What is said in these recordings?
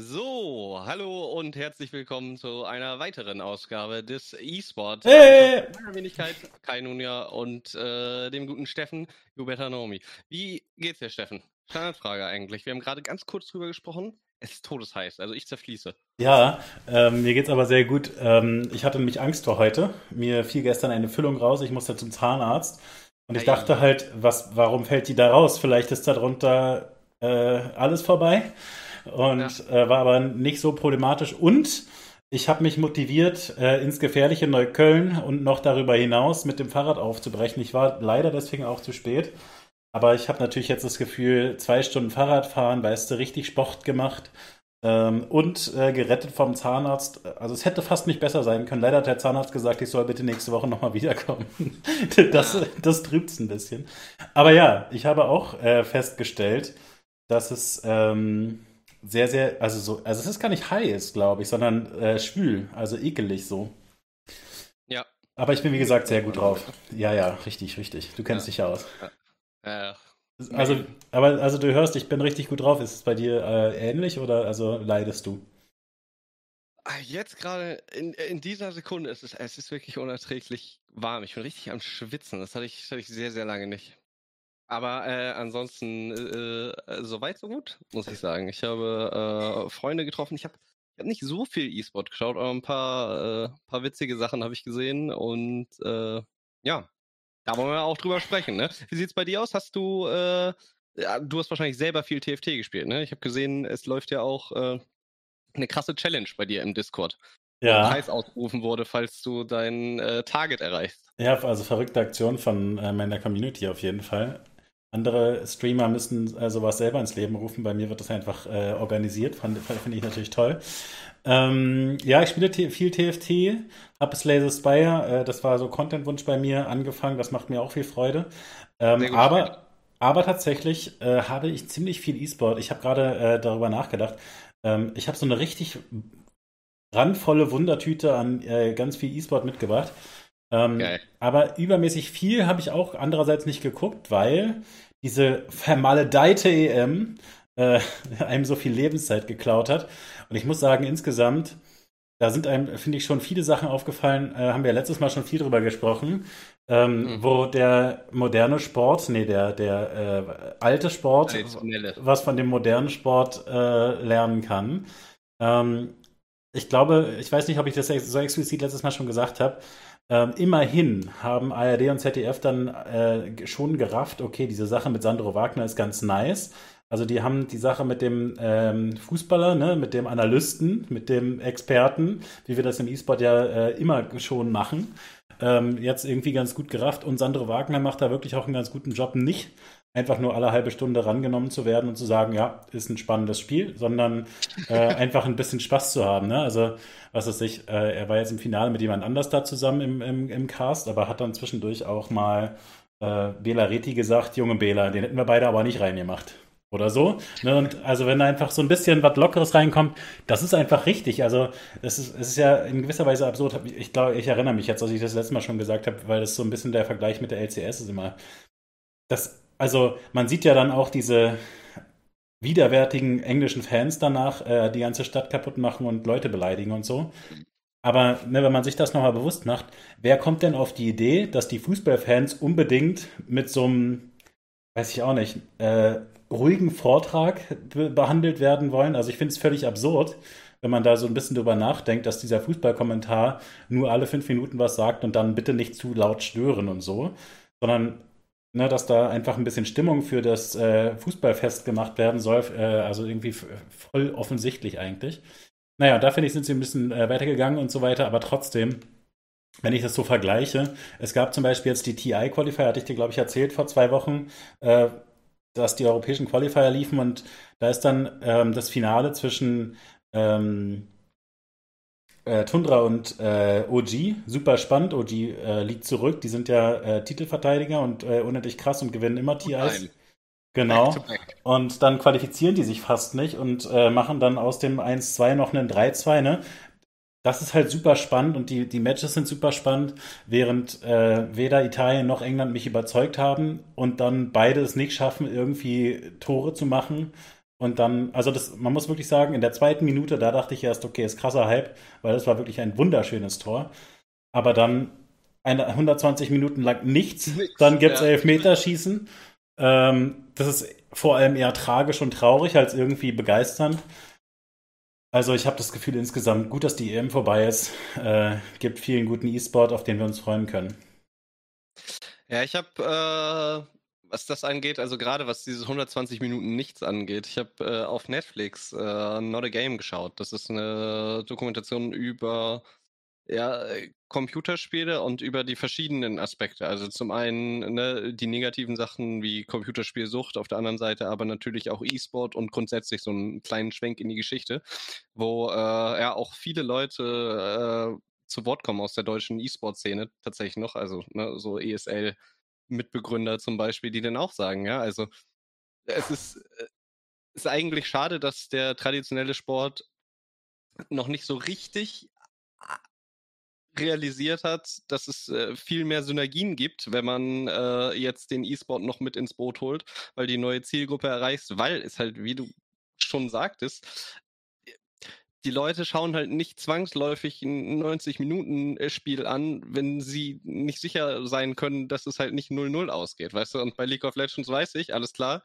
So, hallo und herzlich willkommen zu einer weiteren Ausgabe des E-Sport. Hey! Meiner Wenigkeit, Kai Nunja und äh, dem guten Steffen Huberta Naomi. Wie geht's dir, Steffen? Standardfrage eigentlich. Wir haben gerade ganz kurz drüber gesprochen. Es ist todesheiß, also ich zerfließe. Ja, ähm, mir geht's aber sehr gut. Ähm, ich hatte nämlich Angst vor heute. Mir fiel gestern eine Füllung raus. Ich musste zum Zahnarzt. Und ich Ei. dachte halt, was, warum fällt die da raus? Vielleicht ist darunter äh, alles vorbei. Und äh, war aber nicht so problematisch. Und ich habe mich motiviert, äh, ins gefährliche Neukölln und noch darüber hinaus mit dem Fahrrad aufzubrechen. Ich war leider deswegen auch zu spät. Aber ich habe natürlich jetzt das Gefühl, zwei Stunden Fahrradfahren, weißt du, richtig Sport gemacht. Ähm, und äh, gerettet vom Zahnarzt. Also es hätte fast nicht besser sein können. Leider hat der Zahnarzt gesagt, ich soll bitte nächste Woche nochmal wiederkommen. das das trübt es ein bisschen. Aber ja, ich habe auch äh, festgestellt, dass es ähm, sehr, sehr, also so, also es ist gar nicht heiß, glaube ich, sondern äh, schwül, also ekelig so. Ja. Aber ich bin, wie gesagt, sehr gut drauf. Ja, ja, richtig, richtig. Du kennst Ja. dich ja aus. Äh, Also, aber also du hörst, ich bin richtig gut drauf. Ist es bei dir äh, ähnlich oder also leidest du? ah, jetzt gerade in, in dieser Sekunde ist es, es ist wirklich unerträglich warm. Ich bin richtig am Schwitzen. Das hatte ich, das hatte ich sehr, sehr lange nicht. Aber äh, ansonsten äh, äh, soweit so gut, muss ich sagen. Ich habe äh, Freunde getroffen. Ich habe ich hab nicht so viel E-Sport geschaut, aber ein paar, äh, paar witzige Sachen habe ich gesehen. Und äh, ja, da wollen wir auch drüber sprechen. Ne? Wie sieht's bei dir aus? Hast du, äh, ja, du hast wahrscheinlich selber viel TFT gespielt. Ne? Ich habe gesehen, es läuft ja auch äh, eine krasse Challenge bei dir im Discord. Wo Ja, Preis ausgerufen wurde, falls du dein äh, Target erreichst. ja, also verrückte Aktion von äh, meiner Community auf jeden Fall. Andere Streamer müssen äh, sowas selber ins Leben rufen. Bei mir wird das einfach äh, organisiert. Finde ich natürlich toll. Ähm, ja, ich spiele viel TFT, habe Slay the Spire, äh, das war so Content-Wunsch bei mir angefangen, das macht mir auch viel Freude. Ähm, aber, aber tatsächlich äh, habe ich ziemlich viel E-Sport. Ich habe gerade äh, darüber nachgedacht. Ähm, ich habe so eine richtig randvolle Wundertüte an äh, ganz viel E-Sport mitgebracht. Ähm, aber übermäßig viel habe ich auch andererseits nicht geguckt, weil diese vermaledeite EM äh, einem so viel Lebenszeit geklaut hat. Und ich muss sagen, insgesamt, da sind einem, finde ich, schon viele Sachen aufgefallen, äh, haben wir letztes Mal schon viel drüber gesprochen, ähm, Mhm. wo der moderne Sport, nee, der, der äh, alte Sport, was von dem modernen Sport äh, lernen kann. Ähm, ich glaube, ich weiß nicht, ob ich das so explizit letztes Mal schon gesagt habe. Ähm, immerhin haben ARD und ZDF dann äh, schon gerafft, okay, diese Sache mit Sandro Wagner ist ganz nice. Also die haben die Sache mit dem ähm, Fußballer, ne, mit dem Analysten, mit dem Experten, wie wir das im E-Sport ja äh, immer schon machen, ähm, jetzt irgendwie ganz gut gerafft. Und Sandro Wagner macht da wirklich auch einen ganz guten Job, nicht einfach nur alle halbe Stunde rangenommen zu werden und zu sagen, ja, ist ein spannendes Spiel, sondern äh, einfach ein bisschen Spaß zu haben. Ne? Also, was weiß ich, äh, er war jetzt im Finale mit jemand anders da zusammen im, im, im Cast, aber hat dann zwischendurch auch mal äh, Bela Reti gesagt, junge Bela, den hätten wir beide aber nicht reingemacht. Oder so. Ne? Und also wenn da einfach so ein bisschen was Lockeres reinkommt, das ist einfach richtig. Also es ist, es ist ja in gewisser Weise absurd. Ich glaube, ich erinnere mich jetzt, dass ich das letzte Mal schon gesagt habe, weil das so ein bisschen der Vergleich mit der LCS ist immer. Das, also man sieht ja dann auch diese widerwärtigen englischen Fans danach äh, die ganze Stadt kaputt machen und Leute beleidigen und so. Aber ne, wenn man sich das nochmal bewusst macht, wer kommt denn auf die Idee, dass die Fußballfans unbedingt mit so einem, weiß ich auch nicht, äh, ruhigen Vortrag be behandelt werden wollen? Also ich finde es völlig absurd, wenn man da so ein bisschen drüber nachdenkt, dass dieser Fußballkommentar nur alle fünf Minuten was sagt und dann bitte nicht zu laut stören und so, sondern ne, dass da einfach ein bisschen Stimmung für das äh, Fußballfest gemacht werden soll. Äh, also irgendwie voll offensichtlich eigentlich. Naja, da finde ich, sind sie ein bisschen äh, weitergegangen und so weiter, aber trotzdem, wenn ich das so vergleiche, es gab zum Beispiel jetzt die TI-Qualifier, hatte ich dir, glaube ich, erzählt vor zwei Wochen, äh, dass die europäischen Qualifier liefen und da ist dann ähm, das Finale zwischen ähm, äh, Tundra und äh, OG, super spannend. OG äh, liegt zurück, die sind ja äh, Titelverteidiger und äh, unendlich krass und gewinnen immer TIs. Genau. Back back. Und dann qualifizieren die sich fast nicht und äh, machen dann aus dem 1-2 noch einen 3-2, ne? Das ist halt super spannend und die, die Matches sind super spannend, während äh, weder Italien noch England mich überzeugt haben und dann beide es nicht schaffen, irgendwie Tore zu machen. Und dann, also das, man muss wirklich sagen, in der zweiten Minute, da dachte ich erst, okay, ist krasser Hype, weil das war wirklich ein wunderschönes Tor. Aber dann eine 120 Minuten lang nichts, nichts dann gibt es ja. Elfmeterschießen. Ähm, das ist vor allem eher tragisch und traurig als irgendwie begeisternd. Also ich habe das Gefühl insgesamt gut, dass die EM vorbei ist. Äh, gibt vielen guten E-Sport, auf den wir uns freuen können. Ja, ich habe äh, was das angeht, also gerade was diese 120 Minuten nichts angeht, ich habe äh, auf Netflix äh, Not a Game geschaut. Das ist eine Dokumentation über ja, Computerspiele und über die verschiedenen Aspekte. Also zum einen ne, die negativen Sachen wie Computerspielsucht, auf der anderen Seite aber natürlich auch E-Sport und grundsätzlich so einen kleinen Schwenk in die Geschichte, wo äh, ja auch viele Leute äh, zu Wort kommen aus der deutschen E-Sport-Szene tatsächlich noch, also ne, so ESL Mitbegründer zum Beispiel, die dann auch sagen, ja, also es ist, äh, ist eigentlich schade, dass der traditionelle Sport noch nicht so richtig realisiert hat, dass es äh, viel mehr Synergien gibt, wenn man äh, jetzt den E-Sport noch mit ins Boot holt, weil die neue Zielgruppe erreichst, weil es halt, wie du schon sagtest, die Leute schauen halt nicht zwangsläufig ein 90-Minuten-Spiel an, wenn sie nicht sicher sein können, dass es halt nicht 0-0 ausgeht, weißt du? Und bei League of Legends weiß ich, alles klar,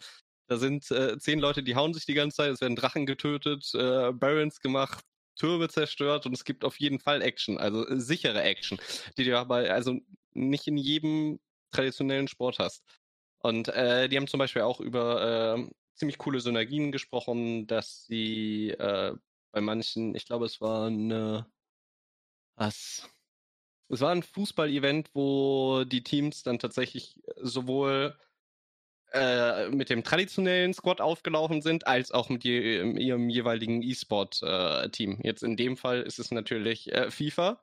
da sind äh, zehn Leute, die hauen sich die ganze Zeit, es werden Drachen getötet, äh, Barons gemacht, Türme zerstört und es gibt auf jeden Fall Action, also äh, sichere Action, die du aber also nicht in jedem traditionellen Sport hast. Und äh, die haben zum Beispiel auch über äh, ziemlich coole Synergien gesprochen, dass sie äh, bei manchen, ich glaube, es war eine, was? Es war ein Fußball-Event, wo die Teams dann tatsächlich sowohl äh, mit dem traditionellen Squad aufgelaufen sind, als auch mit je, ihrem jeweiligen E-Sport-Team. Äh, Jetzt in dem Fall ist es natürlich äh, FIFA,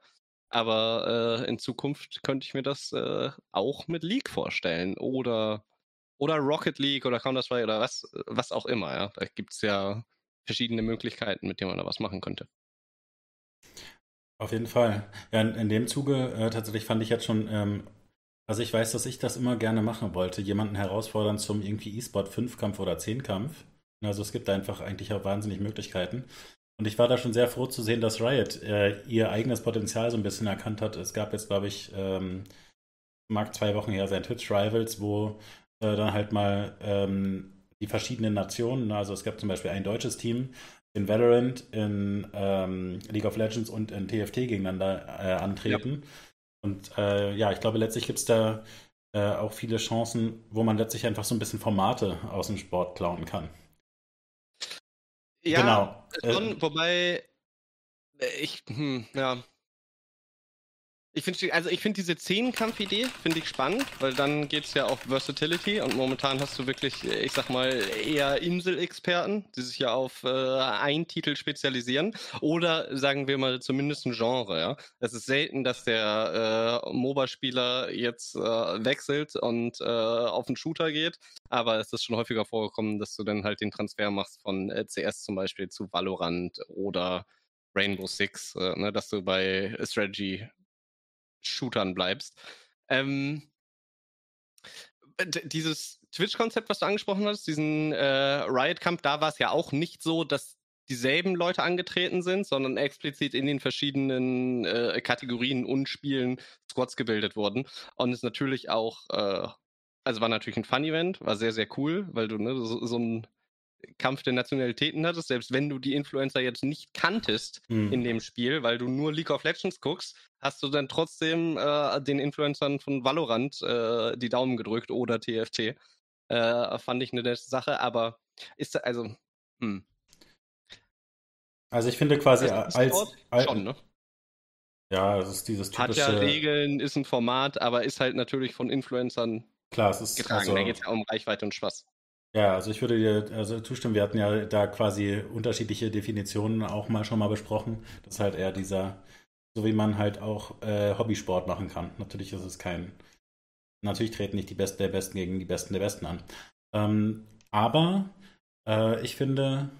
aber äh, in Zukunft könnte ich mir das äh, auch mit League vorstellen oder oder Rocket League oder Counter-Strike oder was, was auch immer. Ja. Da gibt es ja verschiedene Möglichkeiten, mit denen man da was machen könnte. Auf jeden Fall. Ja, in, in dem Zuge äh, tatsächlich fand ich jetzt schon, ähm, also ich weiß, dass ich das immer gerne machen wollte, jemanden herausfordern zum irgendwie E-Sport 5-Kampf oder 10-Kampf. Also es gibt da einfach eigentlich auch wahnsinnig Möglichkeiten. Und ich war da schon sehr froh zu sehen, dass Riot äh, ihr eigenes Potenzial so ein bisschen erkannt hat. Es gab jetzt, glaube ich, ähm, mag zwei Wochen her sein Twitch Rivals, wo äh, dann halt mal ähm, die verschiedenen Nationen. Also es gab zum Beispiel ein deutsches Team in Valorant, in ähm, League of Legends und in TFT gegeneinander äh, antreten. Ja. Und äh, ja, ich glaube, letztlich gibt es da äh, auch viele Chancen, wo man letztlich einfach so ein bisschen Formate aus dem Sport klauen kann. Ja, genau. Schon, wobei äh, ich, hm, ja, ich finde also ich finde diese Zehnkampf-Idee finde ich spannend, weil dann geht es ja auf Versatility und momentan hast du wirklich, ich sag mal, eher Inselexperten, die sich ja auf äh, einen Titel spezialisieren oder sagen wir mal zumindest ein Genre. Ja, es ist selten, dass der äh, MOBA-Spieler jetzt äh, wechselt und äh, auf einen Shooter geht, aber es ist schon häufiger vorgekommen, dass du dann halt den Transfer machst von äh, CS zum Beispiel zu Valorant oder Rainbow Six, äh, ne, dass du bei Strategy Shootern bleibst. Ähm, dieses Twitch-Konzept, was du angesprochen hast, diesen äh, Riot-Kampf, da war es ja auch nicht so, dass dieselben Leute angetreten sind, sondern explizit in den verschiedenen äh, Kategorien und Spielen Squads gebildet wurden. Und es natürlich auch, äh, also war natürlich ein Fun-Event, war sehr, sehr cool, weil du ne, so, so ein Kampf der Nationalitäten hattest, selbst wenn du die Influencer jetzt nicht kanntest mhm. in dem Spiel, weil du nur League of Legends guckst, hast du dann trotzdem äh, den Influencern von Valorant äh, die Daumen gedrückt oder TFT. Äh, fand ich eine nette Sache, aber ist also, hm. Also ich finde quasi als, als schon, ne? Ja, es ist dieses typische... Hat ja Regeln, ist ein Format, aber ist halt natürlich von Influencern Klar, es ist getragen. Also, da geht es ja um Reichweite und Spaß. Ja, also ich würde dir also zustimmen. Wir hatten ja da quasi unterschiedliche Definitionen auch mal schon mal besprochen. Das ist halt eher dieser, so wie man halt auch äh, Hobbysport machen kann. Natürlich ist es kein, natürlich treten nicht die Besten der Besten gegen die Besten der Besten an. Ähm, aber äh, ich finde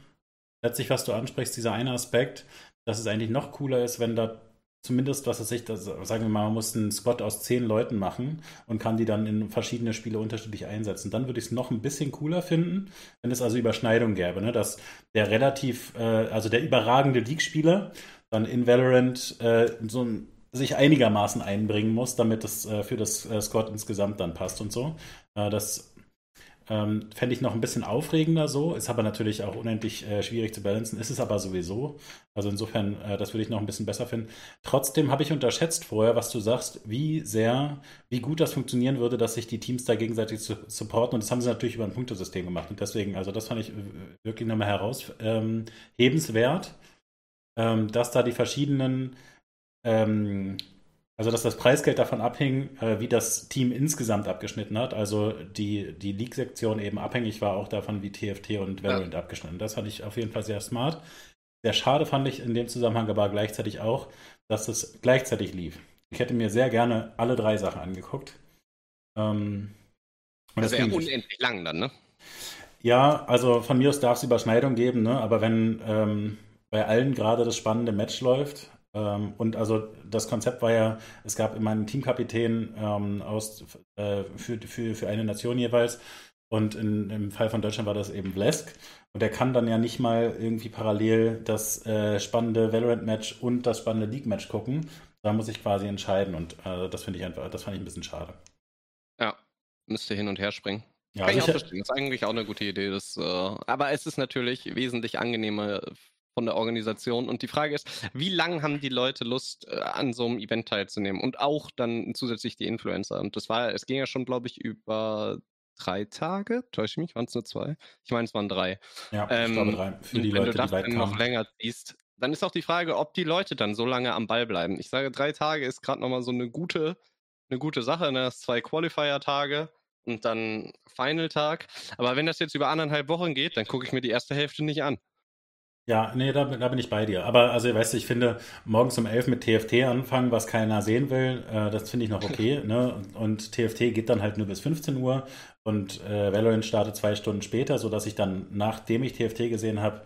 letztlich, was du ansprichst, dieser eine Aspekt, dass es eigentlich noch cooler ist, wenn da zumindest, was es sich, das, sagen wir mal, man muss einen Squad aus zehn Leuten machen und kann die dann in verschiedene Spiele unterschiedlich einsetzen. Dann würde ich es noch ein bisschen cooler finden, wenn es also Überschneidung gäbe, ne? dass der relativ, äh, also der überragende League-Spieler dann in Valorant äh, so ein sich einigermaßen einbringen muss, damit es äh, für das äh, Squad insgesamt dann passt und so. Äh, das ähm, Fände ich noch ein bisschen aufregender so, ist aber natürlich auch unendlich äh, schwierig zu balancen, ist es aber sowieso. Also insofern, äh, das würde ich noch ein bisschen besser finden. Trotzdem habe ich unterschätzt vorher, was du sagst, wie sehr, wie gut das funktionieren würde, dass sich die Teams da gegenseitig zu, supporten. Und das haben sie natürlich über ein Punktesystem gemacht. Und deswegen, also das fand ich wirklich nochmal heraushebenswert, ähm, ähm, dass da die verschiedenen ähm, also, dass das Preisgeld davon abhing, äh, wie das Team insgesamt abgeschnitten hat. Also, die, die League-Sektion eben abhängig war auch davon, wie TFT und Valorant ja. abgeschnitten. Das fand ich auf jeden Fall sehr smart. Sehr schade fand ich in dem Zusammenhang aber gleichzeitig auch, dass es gleichzeitig lief. Ich hätte mir sehr gerne alle drei Sachen angeguckt. Ähm, und das wäre unendlich lang dann, ne? Ja, also von mir aus darf es Überschneidung geben, ne? aber wenn ähm, bei allen gerade das spannende Match läuft, ähm, und also das Konzept war ja, es gab immer einen Teamkapitän ähm, aus, äh, für, für, für eine Nation jeweils. Und in, im Fall von Deutschland war das eben Vlesk. Und er kann dann ja nicht mal irgendwie parallel das äh, spannende Valorant-Match und das spannende League-Match gucken. Da muss ich quasi entscheiden. Und äh, das finde ich einfach, das fand ich ein bisschen schade. Ja, müsste hin und her springen. Ja, Kann ich auch verstehen. Das ist eigentlich auch eine gute Idee. Das, äh, aber es ist natürlich wesentlich angenehmer von der Organisation. Und die Frage ist, wie lange haben die Leute Lust, äh, an so einem Event teilzunehmen? Und auch dann zusätzlich die Influencer. Und das war, es ging ja schon, glaube ich, über drei Tage. Täusche ich mich? Waren es nur zwei? Ich meine, es waren drei. Ja, ähm, ich glaube drei. Für die wenn Leute, du das die dann noch länger siehst, dann ist auch die Frage, ob die Leute dann so lange am Ball bleiben. Ich sage, drei Tage ist gerade nochmal so eine gute, eine gute Sache. Ne? Das zwei Qualifier-Tage und dann Final-Tag. Aber wenn das jetzt über anderthalb Wochen geht, dann gucke ich mir die erste Hälfte nicht an. Ja, nee, da, da bin ich bei dir. Aber also, weißt du, ich finde, morgens um 11 mit TFT anfangen, was keiner sehen will, äh, das finde ich noch okay. ne? Und TFT geht dann halt nur bis 15 Uhr und äh, Valorant startet zwei Stunden später, sodass ich dann, nachdem ich TFT gesehen habe,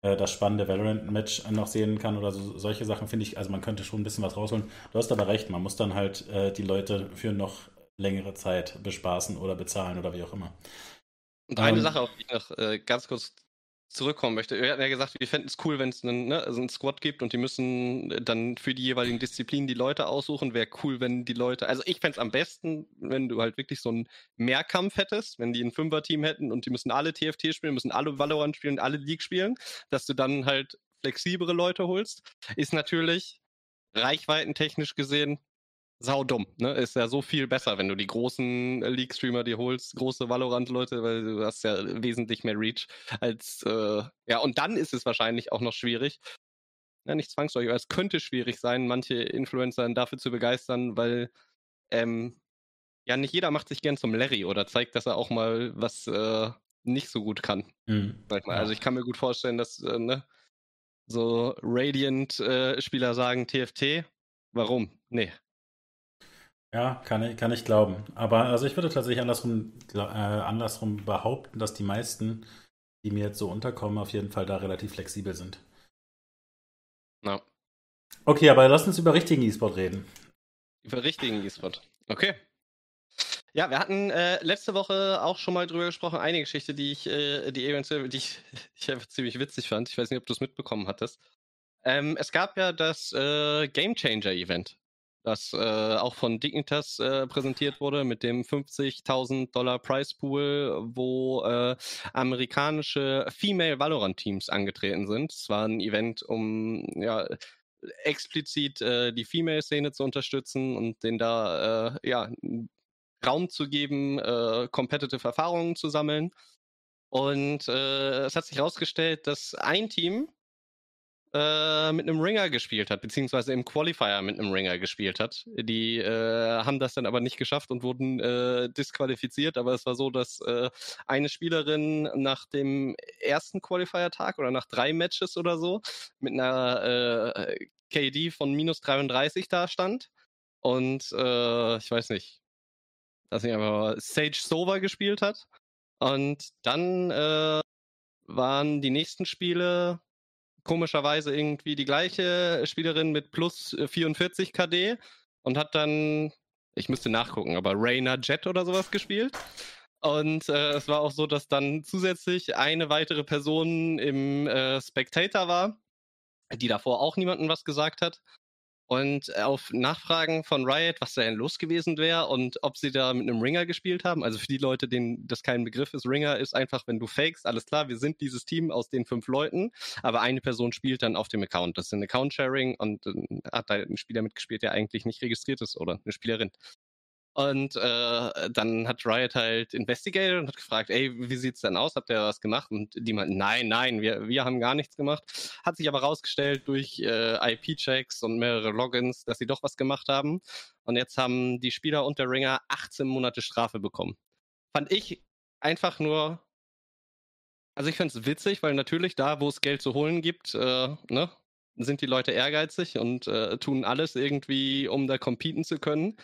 äh, das spannende Valorant-Match noch sehen kann oder so, solche Sachen finde ich, also man könnte schon ein bisschen was rausholen. Du hast aber recht, man muss dann halt äh, die Leute für noch längere Zeit bespaßen oder bezahlen oder wie auch immer. Und eine ähm, Sache, auf die ich noch äh, ganz kurz zurückkommen möchte. Wir hatten ja gesagt, wir fänden es cool, wenn es einen, ne, also einen Squad gibt und die müssen dann für die jeweiligen Disziplinen die Leute aussuchen. Wäre cool, wenn die Leute, also ich fände es am besten, wenn du halt wirklich so einen Mehrkampf hättest, wenn die ein Fünfer-Team hätten und die müssen alle TFT spielen, müssen alle Valorant spielen, alle League spielen, dass du dann halt flexiblere Leute holst. Ist natürlich reichweitentechnisch gesehen sau dumm. Ne? Ist ja so viel besser, wenn du die großen äh, League-Streamer dir holst, große Valorant-Leute, weil du hast ja wesentlich mehr Reach als, äh, ja, und dann ist es wahrscheinlich auch noch schwierig. Ja, nicht zwangsläufig, aber es könnte schwierig sein, manche Influencer dafür zu begeistern, weil, ähm, ja, nicht jeder macht sich gern zum Larry oder zeigt, dass er auch mal was äh, nicht so gut kann. Mhm. Also ich kann mir gut vorstellen, dass äh, ne, so Radiant-Spieler äh, sagen TFT. Warum? Nee, ja, kann ich, kann ich glauben. Aber also ich würde tatsächlich andersrum, äh, andersrum behaupten, dass die meisten, die mir jetzt so unterkommen, auf jeden Fall da relativ flexibel sind. No. Okay, aber lass uns über richtigen E-Sport reden. Über richtigen E-Sport. Okay. Ja, wir hatten äh, letzte Woche auch schon mal drüber gesprochen, eine Geschichte, die ich, äh, die eventuell, die ich, ich einfach ziemlich witzig fand. Ich weiß nicht, ob du es mitbekommen hattest. Ähm, es gab ja das äh, Game Changer Event das äh, auch von Dignitas äh, präsentiert wurde mit dem 50.000 Dollar Price Pool, wo äh, amerikanische Female Valorant Teams angetreten sind. Es war ein Event, um ja explizit äh, die Female Szene zu unterstützen und den da äh, ja Raum zu geben, äh, competitive Erfahrungen zu sammeln. Und es hat sich herausgestellt, dass ein Team äh, mit einem Ringer gespielt hat, beziehungsweise im Qualifier mit einem Ringer gespielt hat. Die äh, haben das dann aber nicht geschafft und wurden äh, disqualifiziert. Aber es war so, dass äh, eine Spielerin nach dem ersten Qualifier-Tag oder nach drei Matches oder so mit einer äh, KD von minus 33 da stand. Und ich weiß nicht, dass sie aber Sage Sova gespielt hat. Und dann waren die nächsten Spiele komischerweise irgendwie die gleiche Spielerin mit plus 44 KD und hat dann, ich müsste nachgucken, aber Rainer Jet oder sowas gespielt. Und äh, es war auch so, dass dann zusätzlich eine weitere Person im äh, Spectator war, die davor auch niemandem was gesagt hat. Und auf Nachfragen von Riot, was da denn los gewesen wäre und ob sie da mit einem Ringer gespielt haben. Also für die Leute, denen das kein Begriff ist, Ringer ist einfach, wenn du fakest, alles klar, wir sind dieses Team aus den fünf Leuten, aber eine Person spielt dann auf dem Account. Das ist ein Account-Sharing und äh, hat da ein Spieler mitgespielt, der eigentlich nicht registriert ist oder eine Spielerin. Und äh, dann hat Riot halt investigated und hat gefragt, ey, wie sieht's denn aus? Habt ihr was gemacht? Und die meinten, nein, nein, wir, wir haben gar nichts gemacht. Hat sich aber rausgestellt durch äh, IP-Checks und mehrere Logins, dass sie doch was gemacht haben. Und jetzt haben die Spieler und der Ringer 18 Monate Strafe bekommen. Fand ich einfach nur. Also ich finde es witzig, weil natürlich da, wo es Geld zu holen gibt, äh, ne, sind die Leute ehrgeizig und äh, tun alles irgendwie, um da competen zu können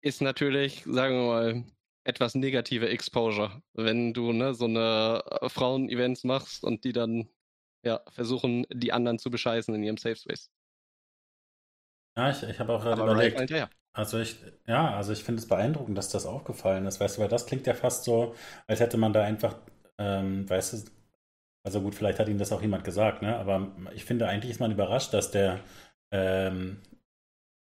ist natürlich, sagen wir mal, etwas negative Exposure, wenn du ne, so eine äh, Frauen-Events machst und die dann ja, versuchen, die anderen zu bescheißen in ihrem Safe Space. Ja, ich, ich habe auch gerade überlegt. Also ich, ja, also ich finde es beeindruckend, dass das aufgefallen ist, weißt du, weil das klingt ja fast so, als hätte man da einfach, ähm, weißt du, also gut, vielleicht hat ihm das auch jemand gesagt, ne? Aber ich finde eigentlich ist man überrascht, dass der ähm,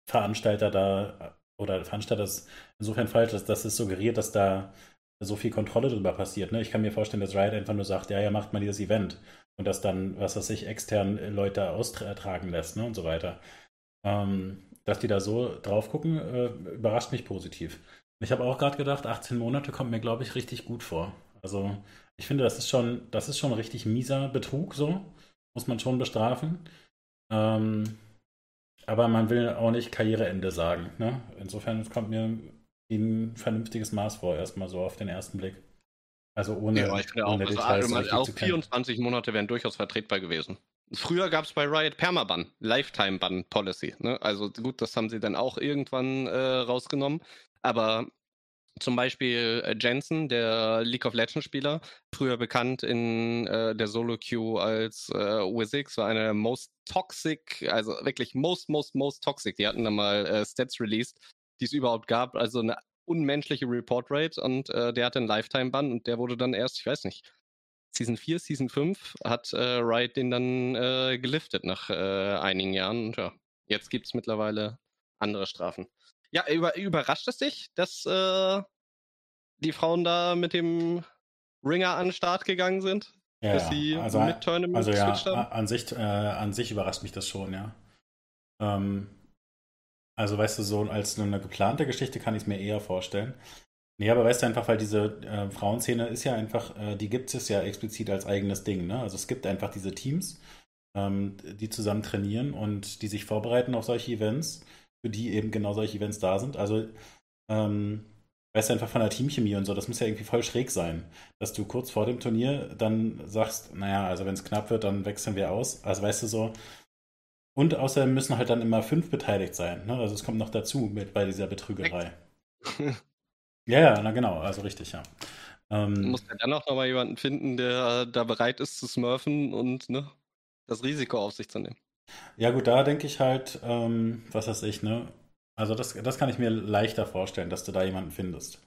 Veranstalter da oder Veranstalter ist insofern falsch, dass das suggeriert, dass da so viel Kontrolle darüber passiert. Ne? Ich kann mir vorstellen, dass Riot einfach nur sagt, ja, ja, macht mal dieses Event und das dann, was weiß ich, extern Leute austragen lässt ne? und so weiter. Ähm, dass die da so drauf gucken, äh, überrascht mich positiv. Ich habe auch gerade gedacht, 18 Monate kommt mir, glaube ich, richtig gut vor. Also ich finde, das ist schon, das ist schon richtig mieser Betrug, so. Muss man schon bestrafen. Ähm, aber man will auch nicht Karriereende sagen. Ne? Insofern kommt mir ein vernünftiges Maß vor, erstmal so auf den ersten Blick. Also ohne, ja, ich finde auch, also Details also, auch 24 Monate wären durchaus vertretbar gewesen. Früher gab es bei Riot Permaban, Lifetime-Ban-Policy. Ne? Also gut, das haben sie dann auch irgendwann äh, rausgenommen. Aber zum Beispiel äh, Jensen, der League of Legends Spieler, früher bekannt in äh, der Solo Queue als äh, Wizix, war einer der most toxic, also wirklich most, most, most toxic. Die hatten dann mal äh, Stats released, die es überhaupt gab, also eine unmenschliche Report Rate und äh, der hatte einen Lifetime-Ban und der wurde dann erst, ich weiß nicht, Season 4, Season 5 hat äh, Riot den dann äh, geliftet nach äh, einigen Jahren und ja, jetzt gibt es mittlerweile andere Strafen. Ja, über, überrascht es dich, dass äh, die Frauen da mit dem Ringer an den Start gegangen sind? Ja, dass sie also, mit Tournament also ja, haben? An sich, äh, an sich überrascht mich das schon, ja. Ähm, also weißt du, so als eine geplante Geschichte kann ich es mir eher vorstellen. Nee, aber weißt du einfach, weil diese äh, Frauenszene ist ja einfach, äh, die gibt es ja explizit als eigenes Ding. Ne? Also es gibt einfach diese Teams, ähm, die zusammen trainieren und die sich vorbereiten auf solche Events für die eben genau solche Events da sind. Also, ähm, weißt du, einfach von der Teamchemie und so, das muss ja irgendwie voll schräg sein, dass du kurz vor dem Turnier dann sagst, naja, also wenn es knapp wird, dann wechseln wir aus. Also, weißt du, so. Und außerdem müssen halt dann immer fünf beteiligt sein. Ne? Also, es kommt noch dazu mit bei dieser Betrügerei. ja, ja, na genau, also richtig, ja. Ähm, du musst ja dann auch nochmal jemanden finden, der da bereit ist zu smurfen und ne, das Risiko auf sich zu nehmen. Ja, gut, da denke ich halt, ähm, was weiß ich, ne? Also, das, das kann ich mir leichter vorstellen, dass du da jemanden findest.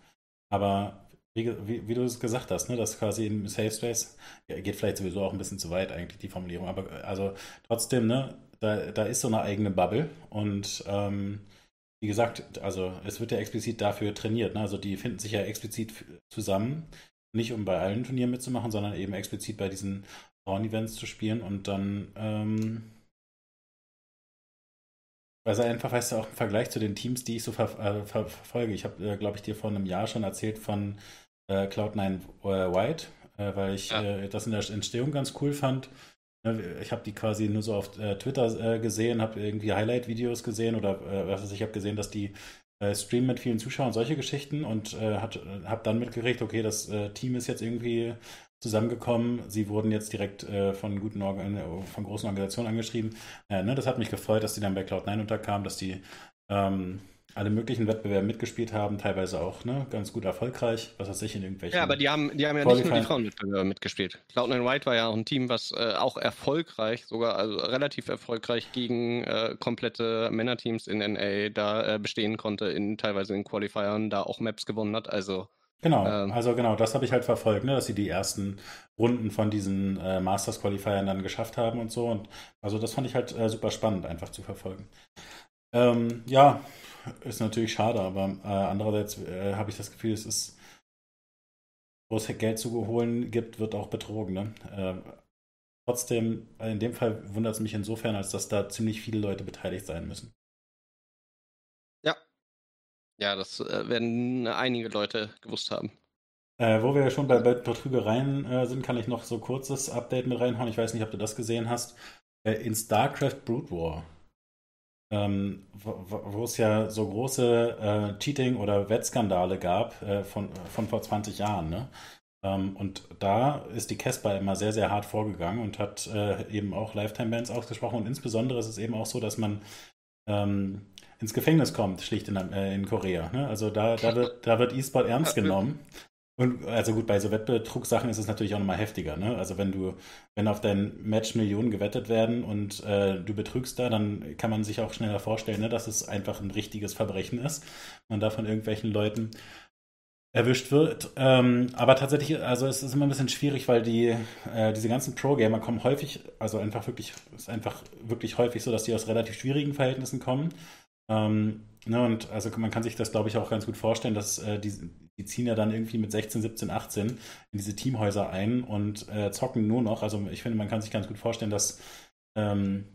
Aber wie, wie, wie du es gesagt hast, ne, dass quasi im Safe Space, geht vielleicht sowieso auch ein bisschen zu weit, eigentlich die Formulierung, aber also trotzdem, ne, da, da ist so eine eigene Bubble und ähm, wie gesagt, also es wird ja explizit dafür trainiert, ne? Also die finden sich ja explizit zusammen, nicht um bei allen Turnieren mitzumachen, sondern eben explizit bei diesen Frauen-Events zu spielen und dann ähm, also einfach, weißt du, auch im Vergleich zu den Teams, die ich so ver äh, ver verfolge. Ich habe, äh, glaube ich, dir vor einem Jahr schon erzählt von äh, Cloud9 äh, White, äh, weil ich ja. Äh, das in der Entstehung ganz cool fand. Ne, ich habe die quasi nur so auf Twitter gesehen, habe irgendwie Highlight-Videos gesehen oder was weiß ich, habe gesehen, dass die streamen mit vielen Zuschauern, solche Geschichten und habe dann mitgekriegt, okay, das Team ist jetzt irgendwie zusammengekommen. Sie wurden jetzt direkt äh, von guten Organ von großen Organisationen angeschrieben. Äh, ne, das hat mich gefreut, dass die dann bei Cloud9 unterkamen, dass die ähm, alle möglichen Wettbewerben mitgespielt haben, teilweise auch ne, ganz gut erfolgreich, was weiß ich, in irgendwelchen. Ja, aber die haben, die haben ja nicht nur die Frauenwettbewerbe mitgespielt. Cloud9 White war ja auch ein Team, was äh, auch erfolgreich, sogar also relativ erfolgreich gegen äh, komplette Männerteams in NA da äh, bestehen konnte, in teilweise in Qualifiern, da auch Maps gewonnen hat. Also Genau, ähm, also genau, das habe ich halt verfolgt, ne, dass sie die ersten Runden von diesen äh, Masters Qualifiern dann geschafft haben und so. Und also das fand ich halt äh, super spannend, einfach zu verfolgen. Ähm, ja, ist natürlich schade, aber äh, andererseits äh, habe ich das Gefühl, es ist, wo es Geld zu holen gibt, wird auch betrogen. Ne? Äh, trotzdem, in dem Fall wundert es mich insofern, als dass da ziemlich viele Leute beteiligt sein müssen. Ja. Ja, das äh, werden einige Leute gewusst haben. Äh, wo wir schon bei Betrügereien äh, sind, kann ich noch so kurzes Update mit reinhauen. Ich weiß nicht, ob du das gesehen hast. in StarCraft Brood War ähm, wo, es ja so große äh, Cheating- oder Wettskandale gab äh, von, von vor 20 Jahren. Ne? Ähm, und da ist die Casper immer sehr, sehr hart vorgegangen und hat äh, eben auch Lifetime-Bans ausgesprochen. Und insbesondere ist es eben auch so, dass man ähm, ins Gefängnis kommt, schlicht in, äh, in Korea. Ne? Also da, da wird, da wird E-Sport ernst genommen. Und also gut, bei so Wettbetrugssachen ist es natürlich auch nochmal heftiger. Ne? Also wenn du, wenn auf dein Match Millionen gewettet werden und äh, du betrügst da, dann kann man sich auch schneller vorstellen, ne, dass es einfach ein richtiges Verbrechen ist. Man da von irgendwelchen Leuten erwischt wird. Ähm, aber tatsächlich, also es ist immer ein bisschen schwierig, weil die, äh, diese ganzen Pro-Gamer kommen häufig, also einfach wirklich, ist einfach wirklich häufig so, dass die aus relativ schwierigen Verhältnissen kommen. Ähm, ne, und also man kann sich das, glaube ich, auch ganz gut vorstellen, dass äh, die, die ziehen ja dann irgendwie mit 16, 17, 18 in diese Teamhäuser ein und äh, zocken nur noch. Also ich finde, man kann sich ganz gut vorstellen, dass ähm,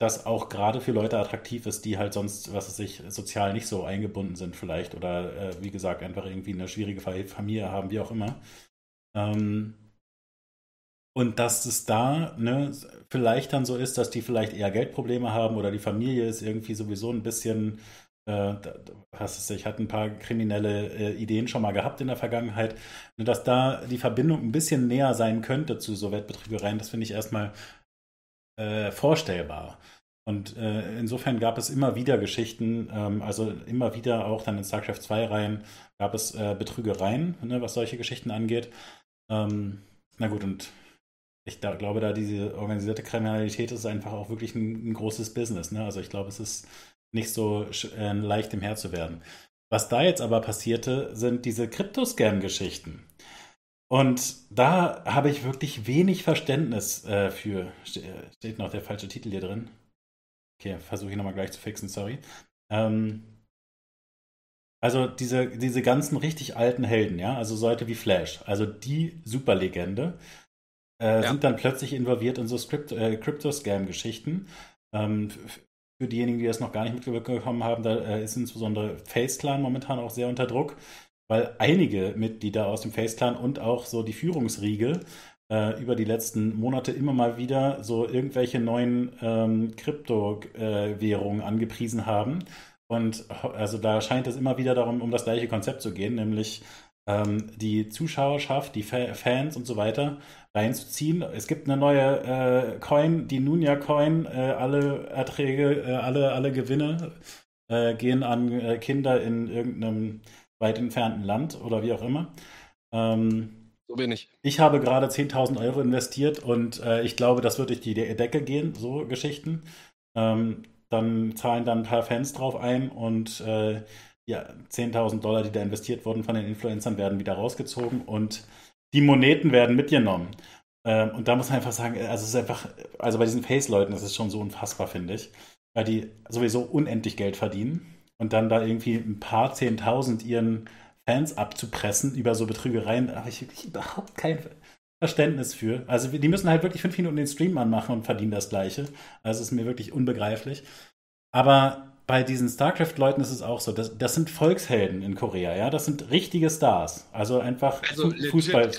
das auch gerade für Leute attraktiv ist, die halt sonst, was weiß ich, sozial nicht so eingebunden sind vielleicht oder äh, wie gesagt einfach irgendwie eine schwierige Familie haben, wie auch immer. Ähm, und dass es da ne, vielleicht dann so ist, dass die vielleicht eher Geldprobleme haben oder die Familie ist irgendwie sowieso ein bisschen äh, hast ich hatte ein paar kriminelle äh, Ideen schon mal gehabt in der Vergangenheit. Nur dass da die Verbindung ein bisschen näher sein könnte zu so Wettbetrügereien, das finde ich erstmal äh, vorstellbar. Und äh, insofern gab es immer wieder Geschichten, ähm, also immer wieder auch dann in StarCraft 2 Reihen gab es äh, Betrügereien, ne, was solche Geschichten angeht. Ähm, na gut, und ich da, glaube, da diese organisierte Kriminalität ist einfach auch wirklich ein, ein großes Business. Ne? Also ich glaube, es ist nicht so äh, leicht im Herr zu werden. Was da jetzt aber passierte, sind diese Krypto-Scam-Geschichten. Und da habe ich wirklich wenig Verständnis äh, für. Steht noch der falsche Titel hier drin? Okay, versuche ich nochmal gleich zu fixen, sorry. Ähm, also diese, diese ganzen richtig alten Helden, ja, also Leute wie Flash, also die Superlegende, äh, ja. sind dann plötzlich involviert in so äh, Crypto-Scam-Geschichten. Ähm, für diejenigen, die das noch gar nicht mitbekommen haben, da äh, ist insbesondere Face Clan momentan auch sehr unter Druck, weil einige Mitglieder aus dem Face Clan und auch so die Führungsriege äh, über die letzten Monate immer mal wieder so irgendwelche neuen ähm, Kryptowährungen äh, angepriesen haben. Und also da scheint es immer wieder darum, um das gleiche Konzept zu gehen, nämlich ähm, die Zuschauerschaft, die Fa Fans und so weiter reinzuziehen. Es gibt eine neue äh, Coin, die Nunia Coin. Äh, alle Erträge, äh, alle, alle Gewinne äh, gehen an äh, Kinder in irgendeinem weit entfernten Land oder wie auch immer. Ähm, so bin ich. Ich habe gerade 10.000 Euro investiert und äh, ich glaube, das wird durch die Decke gehen, so Geschichten. Ähm, dann zahlen dann ein paar Fans drauf ein und ja, 10.000 Dollar, die da investiert wurden von den Influencern, werden wieder rausgezogen und die Moneten werden mitgenommen. Ähm, und da muss man einfach sagen, also es ist einfach, also bei diesen Face-Leuten ist es schon so unfassbar, finde ich, weil die sowieso unendlich Geld verdienen und dann da irgendwie ein paar Zehntausend ihren Fans abzupressen über so Betrügereien, da habe ich wirklich überhaupt kein Verständnis für. Also die müssen halt wirklich fünf Minuten den Stream anmachen und verdienen das Gleiche. Also es ist mir wirklich unbegreiflich. Aber bei diesen StarCraft-Leuten ist es auch so. Das, das sind Volkshelden in Korea, ja. Das sind richtige Stars. Also einfach also Fußball.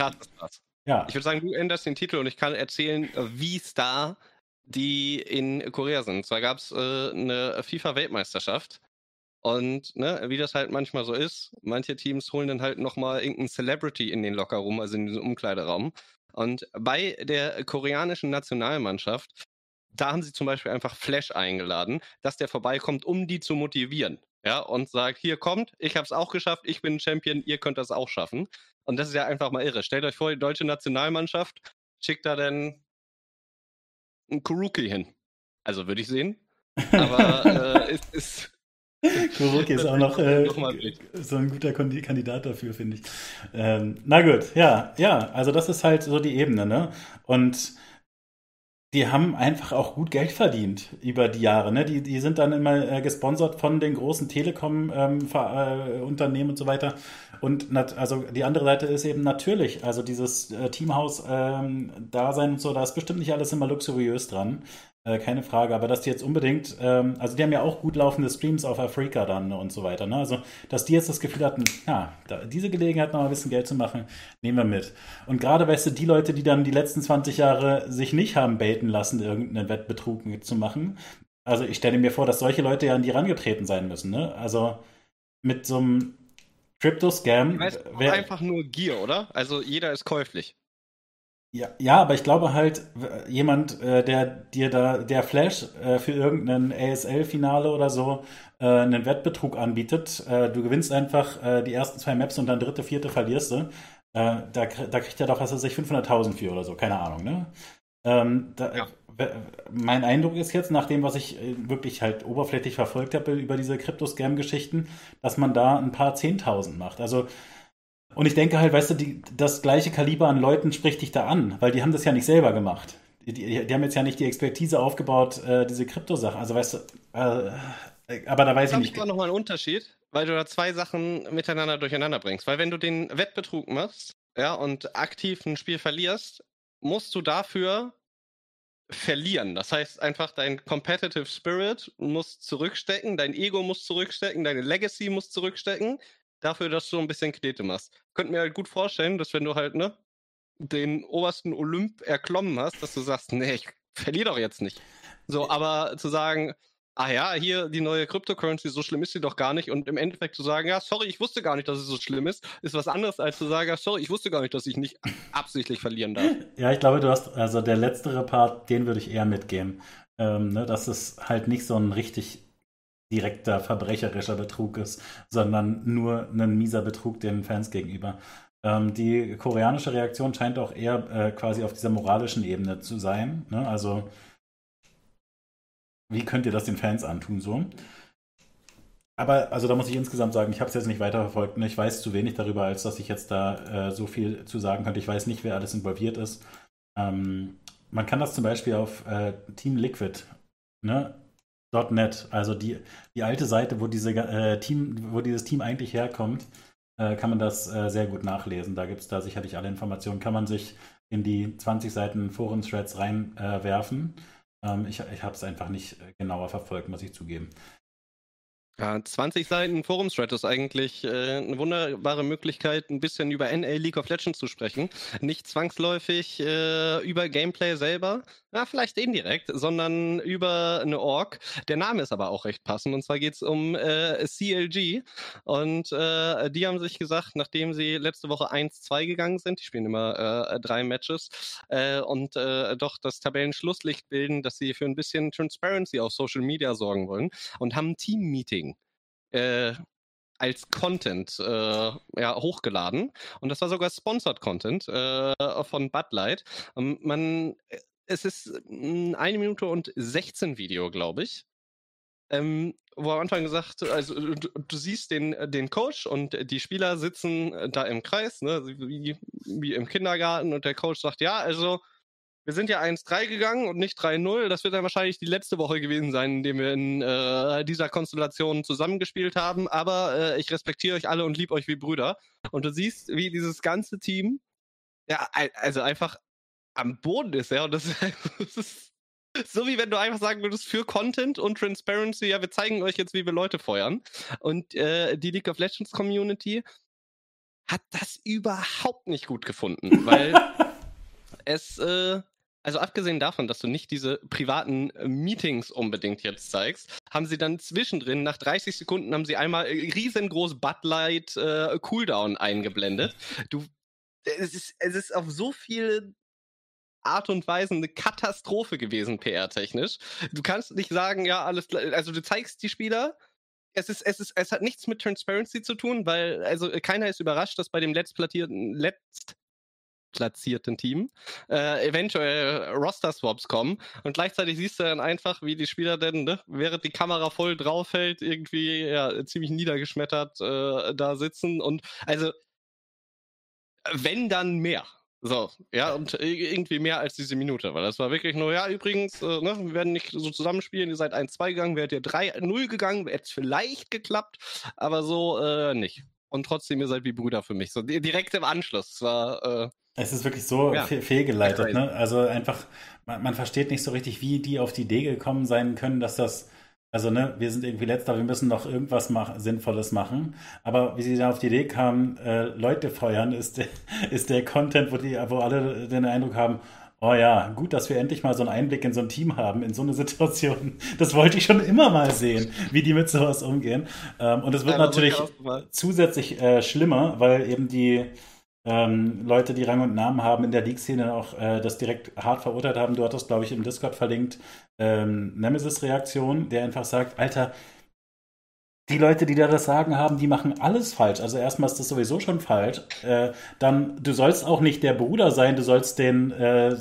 Ja. Ich würde sagen, du änderst den Titel und ich kann erzählen, wie Star die in Korea sind. Zwar gab es äh, eine FIFA-Weltmeisterschaft. Und ne, wie das halt manchmal so ist, manche Teams holen dann halt nochmal irgendeinen Celebrity in den Locker rum, also in diesen Umkleideraum. Und bei der koreanischen Nationalmannschaft da haben sie zum Beispiel einfach Flash eingeladen, dass der vorbeikommt, um die zu motivieren. ja, und sagt, hier kommt, ich habe es auch geschafft, ich bin Champion, ihr könnt das auch schaffen. Und das ist ja einfach mal irre. Stellt euch vor, die deutsche Nationalmannschaft schickt da denn einen Kuruki hin. Also würde ich sehen. Aber äh, es ist. Kuruki ist auch noch äh, so ein guter Kandidat dafür, finde ich. Ähm, na gut, ja, ja, also das ist halt so die Ebene, ne? Und die haben einfach auch gut Geld verdient über die Jahre. Ne? Die, die sind dann immer äh, gesponsert von den großen Telekom-Unternehmen ähm, äh, und so weiter. Und nat also die andere Seite ist eben natürlich, also dieses äh, Teamhaus-Dasein ähm, und so, da ist bestimmt nicht alles immer luxuriös dran. Äh, keine Frage, aber dass die jetzt unbedingt, ähm, also die haben ja auch gut laufende Streams auf Afrika dann und so weiter. Ne? Also, dass die jetzt das Gefühl hatten, ja, da, diese Gelegenheit noch ein bisschen Geld zu machen, nehmen wir mit. Und gerade, weißt du, die Leute, die dann die letzten 20 Jahre sich nicht haben baiten lassen, irgendeinen Wettbetrug zu machen, also ich stelle mir vor, dass solche Leute ja an die rangetreten sein müssen. Ne? Also mit so einem Crypto-Scam. Einfach nur Gier, oder? Also jeder ist käuflich. Ja, ja, aber ich glaube halt, jemand, äh, der dir da, der Flash äh, für irgendein ASL-Finale oder so äh, einen Wettbetrug anbietet, du gewinnst einfach die ersten zwei Maps und dann dritte, vierte verlierst du, da, da kriegt er doch, was weiß ich, 500.000 für oder so, keine Ahnung, ne? Ähm, da, ja. Mein Eindruck ist jetzt, nach dem, was ich wirklich halt oberflächlich verfolgt habe über diese Crypto-Scam-Geschichten, dass man da ein paar Zehntausend macht. Also und ich denke halt, weißt du, die, das gleiche Kaliber an Leuten spricht dich da an, weil die haben das ja nicht selber gemacht. Die, die, die haben jetzt ja nicht die Expertise aufgebaut, äh, diese Kryptosachen. Also weißt du, äh, aber da weiß ich, ich nicht. Ich noch mal einen Unterschied, weil du da zwei Sachen miteinander durcheinander bringst. Weil wenn du den Wettbetrug machst, ja, und aktiv ein Spiel verlierst, musst du dafür verlieren. Das heißt einfach, dein Competitive Spirit muss zurückstecken, dein Ego muss zurückstecken, deine Legacy muss zurückstecken dafür, dass du ein bisschen Knete machst. Könnt mir halt gut vorstellen, dass wenn du halt, ne, den obersten Olymp erklommen hast, dass du sagst, nee, ich verliere doch jetzt nicht. So, aber zu sagen, ah ja, hier die neue Cryptocurrency, so schlimm ist sie doch gar nicht. Und im Endeffekt zu sagen, ja, sorry, ich wusste gar nicht, dass es so schlimm ist, ist was anderes als zu sagen, ja, sorry, ich wusste gar nicht, dass ich nicht absichtlich verlieren darf. Ja, ich glaube, du hast, also der letztere Part, den würde ich eher mitgeben. Ähm, ne, dass es halt nicht so ein richtig direkter verbrecherischer Betrug ist, sondern nur ein mieser Betrug den Fans gegenüber. Ähm, die koreanische Reaktion scheint auch eher äh, quasi auf dieser moralischen Ebene zu sein. Ne? Also, wie könnt ihr das den Fans antun so? Aber also da muss ich insgesamt sagen, ich habe es jetzt nicht weiterverfolgt und ich weiß zu wenig darüber, als dass ich jetzt da äh, so viel zu sagen könnte. Ich weiß nicht, wer alles involviert ist. Ähm, man kann das zum Beispiel auf äh, Team Liquid ne, .NET, also die, die alte Seite, wo, diese, äh, Team, wo dieses Team eigentlich herkommt, äh, kann man das äh, sehr gut nachlesen. Da gibt es da sicherlich alle Informationen. Kann man sich in die 20 Seiten Forum-Threads reinwerfen. Ähm, ich ich habe es einfach nicht äh, genauer verfolgt, muss ich zugeben. Ja, 20 Seiten Forumsthread ist eigentlich äh, eine wunderbare Möglichkeit, ein bisschen über NA League of Legends zu sprechen. Nicht zwangsläufig äh, über Gameplay selber, ja, vielleicht indirekt, sondern über eine Org. Der Name ist aber auch recht passend. Und zwar geht es um äh, CLG. Und äh, die haben sich gesagt, nachdem sie letzte Woche 1-2 gegangen sind, die spielen immer äh, drei Matches, äh, und äh, doch das Tabellenschlusslicht bilden, dass sie für ein bisschen Transparency auf Social Media sorgen wollen und haben ein Team-Meeting äh, als Content äh, ja, hochgeladen. Und das war sogar Sponsored Content äh, von Bud Light. Ähm, man, äh, es ist ein eine Minute und 16 Video, glaube ich. Ähm, wo am Anfang gesagt, also du, du, siehst den, den Coach und die Spieler sitzen da im Kreis, ne, wie, wie im Kindergarten und der Coach sagt, ja, also wir sind ja 1-3 gegangen und nicht 3-0. Das wird dann wahrscheinlich die letzte Woche gewesen sein, in dem wir in äh, dieser Konstellation zusammengespielt haben. Aber äh, ich respektiere euch alle und liebe euch wie Brüder. Und du siehst, wie dieses ganze Team, ja, also einfach am Boden ist, ja. Und das, das ist so wie wenn du einfach sagen würdest, für Content und Transparency, ja, wir zeigen euch jetzt, wie wir Leute feuern. Und äh, die League of Legends Community hat das überhaupt nicht gut gefunden, weil es äh, also abgesehen davon, dass du nicht diese privaten äh, Meetings unbedingt jetzt zeigst, haben sie dann zwischendrin, nach 30 Sekunden, haben sie einmal äh, riesengroß Bud Light äh, Cooldown eingeblendet. Du, es ist, es ist auf so viele Art und Weise eine Katastrophe gewesen, PR-technisch. Du kannst nicht sagen, ja, alles, also du zeigst die Spieler, es ist, es ist, es hat nichts mit Transparency zu tun, weil, also keiner ist überrascht, dass bei dem letztplatzierten, letztplatzierten Team äh, eventuell Roster-Swaps kommen. Und gleichzeitig siehst du dann einfach, wie die Spieler denn, ne, während die Kamera voll drauf hält, irgendwie ja, ziemlich niedergeschmettert äh, da sitzen. Und also, wenn dann mehr. So, ja, und irgendwie mehr als diese Minute, weil das war wirklich nur, ja, übrigens, äh, ne, wir werden nicht so zusammenspielen, ihr seid 1-2 gegangen, wärt ihr 3-0 gegangen, hätte es vielleicht geklappt, aber so äh, nicht. Und trotzdem, ihr seid wie Brüder für mich. So direkt im Anschluss. Es war. Äh, es ist wirklich so ja, fehlgeleitet, ne? Also einfach, man, man, versteht nicht so richtig, wie die auf die Idee gekommen sein können, dass das also, ne, wir sind irgendwie letzter, wir müssen noch irgendwas mach, Sinnvolles machen. Aber wie sie da auf die Idee kamen, äh, Leute feuern, ist der, ist der Content, wo, die, wo alle den Eindruck haben, oh ja, gut, dass wir endlich mal so einen Einblick in so ein Team haben, in so eine Situation. Das wollte ich schon immer mal sehen, wie die mit sowas umgehen. Ähm, und es wird natürlich zusätzlich äh, schlimmer, weil eben die ähm, Leute, die Rang und Namen haben in der League-Szene auch äh, das direkt hart verurteilt haben. Du hattest, glaube ich, im Discord verlinkt, ähm, Nemesis-Reaktion, der einfach sagt, Alter, die Leute, die da das Sagen haben, die machen alles falsch. Also erstmal ist das sowieso schon falsch. Äh, dann, du sollst auch nicht der Bruder sein, du sollst den äh,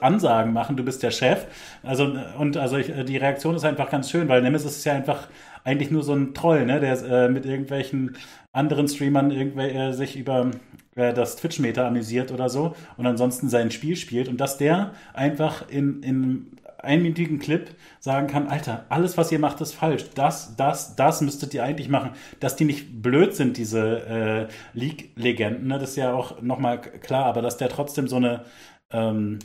Ansagen machen, du bist der Chef. Also, und also ich, die Reaktion ist einfach ganz schön, weil Nemesis ist ja einfach eigentlich nur so ein Troll, ne, der äh, mit irgendwelchen anderen Streamern irgendwer, äh, sich über äh, das Twitch-Meter amüsiert oder so und ansonsten sein Spiel spielt und dass der einfach in, in einminütigen Clip sagen kann, Alter, alles, was ihr macht, ist falsch. Das, das, das müsstet ihr eigentlich machen. Dass die nicht blöd sind, diese äh, League-Legenden, ne? das ist ja auch nochmal klar, aber dass der trotzdem so eine ähm,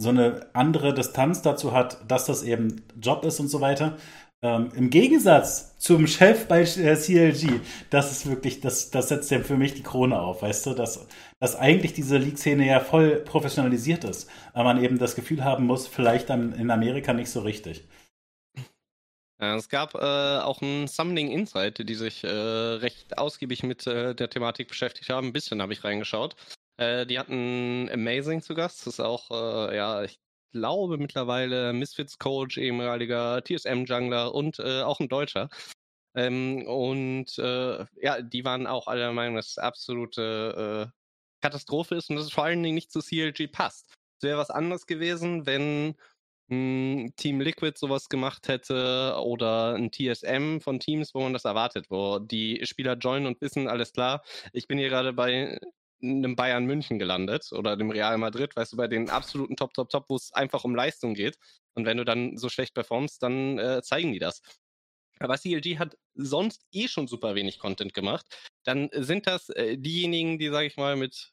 so eine andere Distanz dazu hat, dass das eben Job ist und so weiter, ähm, Im Gegensatz zum Chef bei äh, CLG, das ist wirklich, das, das setzt ja für mich die Krone auf, weißt du, dass, dass eigentlich diese League-Szene ja voll professionalisiert ist, aber man eben das Gefühl haben muss, vielleicht dann in Amerika nicht so richtig. Es gab äh, auch ein Summoning Insight, die sich äh, recht ausgiebig mit äh, der Thematik beschäftigt haben. Ein bisschen habe ich reingeschaut. Äh, die hatten Amazing zu Gast. Das ist auch, äh, ja, ich glaube mittlerweile Misfits Coach, ehemaliger TSM-Jungler und äh, auch ein Deutscher. Ähm, und äh, ja, die waren auch alle der Meinung, dass es absolute äh, Katastrophe ist und dass es vor allen Dingen nicht zu CLG passt. Es wäre was anderes gewesen, wenn mh, hm, Team Liquid sowas gemacht hätte oder ein TSM von Teams, wo man das erwartet, wo die Spieler joinen und wissen, alles klar, ich bin hier gerade bei einem Bayern München gelandet oder dem Real Madrid, weißt du, bei den absoluten Top, Top, Top, wo es einfach um Leistung geht. Und wenn du dann so schlecht performst, dann äh, zeigen die das. Aber CLG hat sonst eh schon super wenig Content gemacht. Dann sind das äh, diejenigen, die, sag ich mal, mit.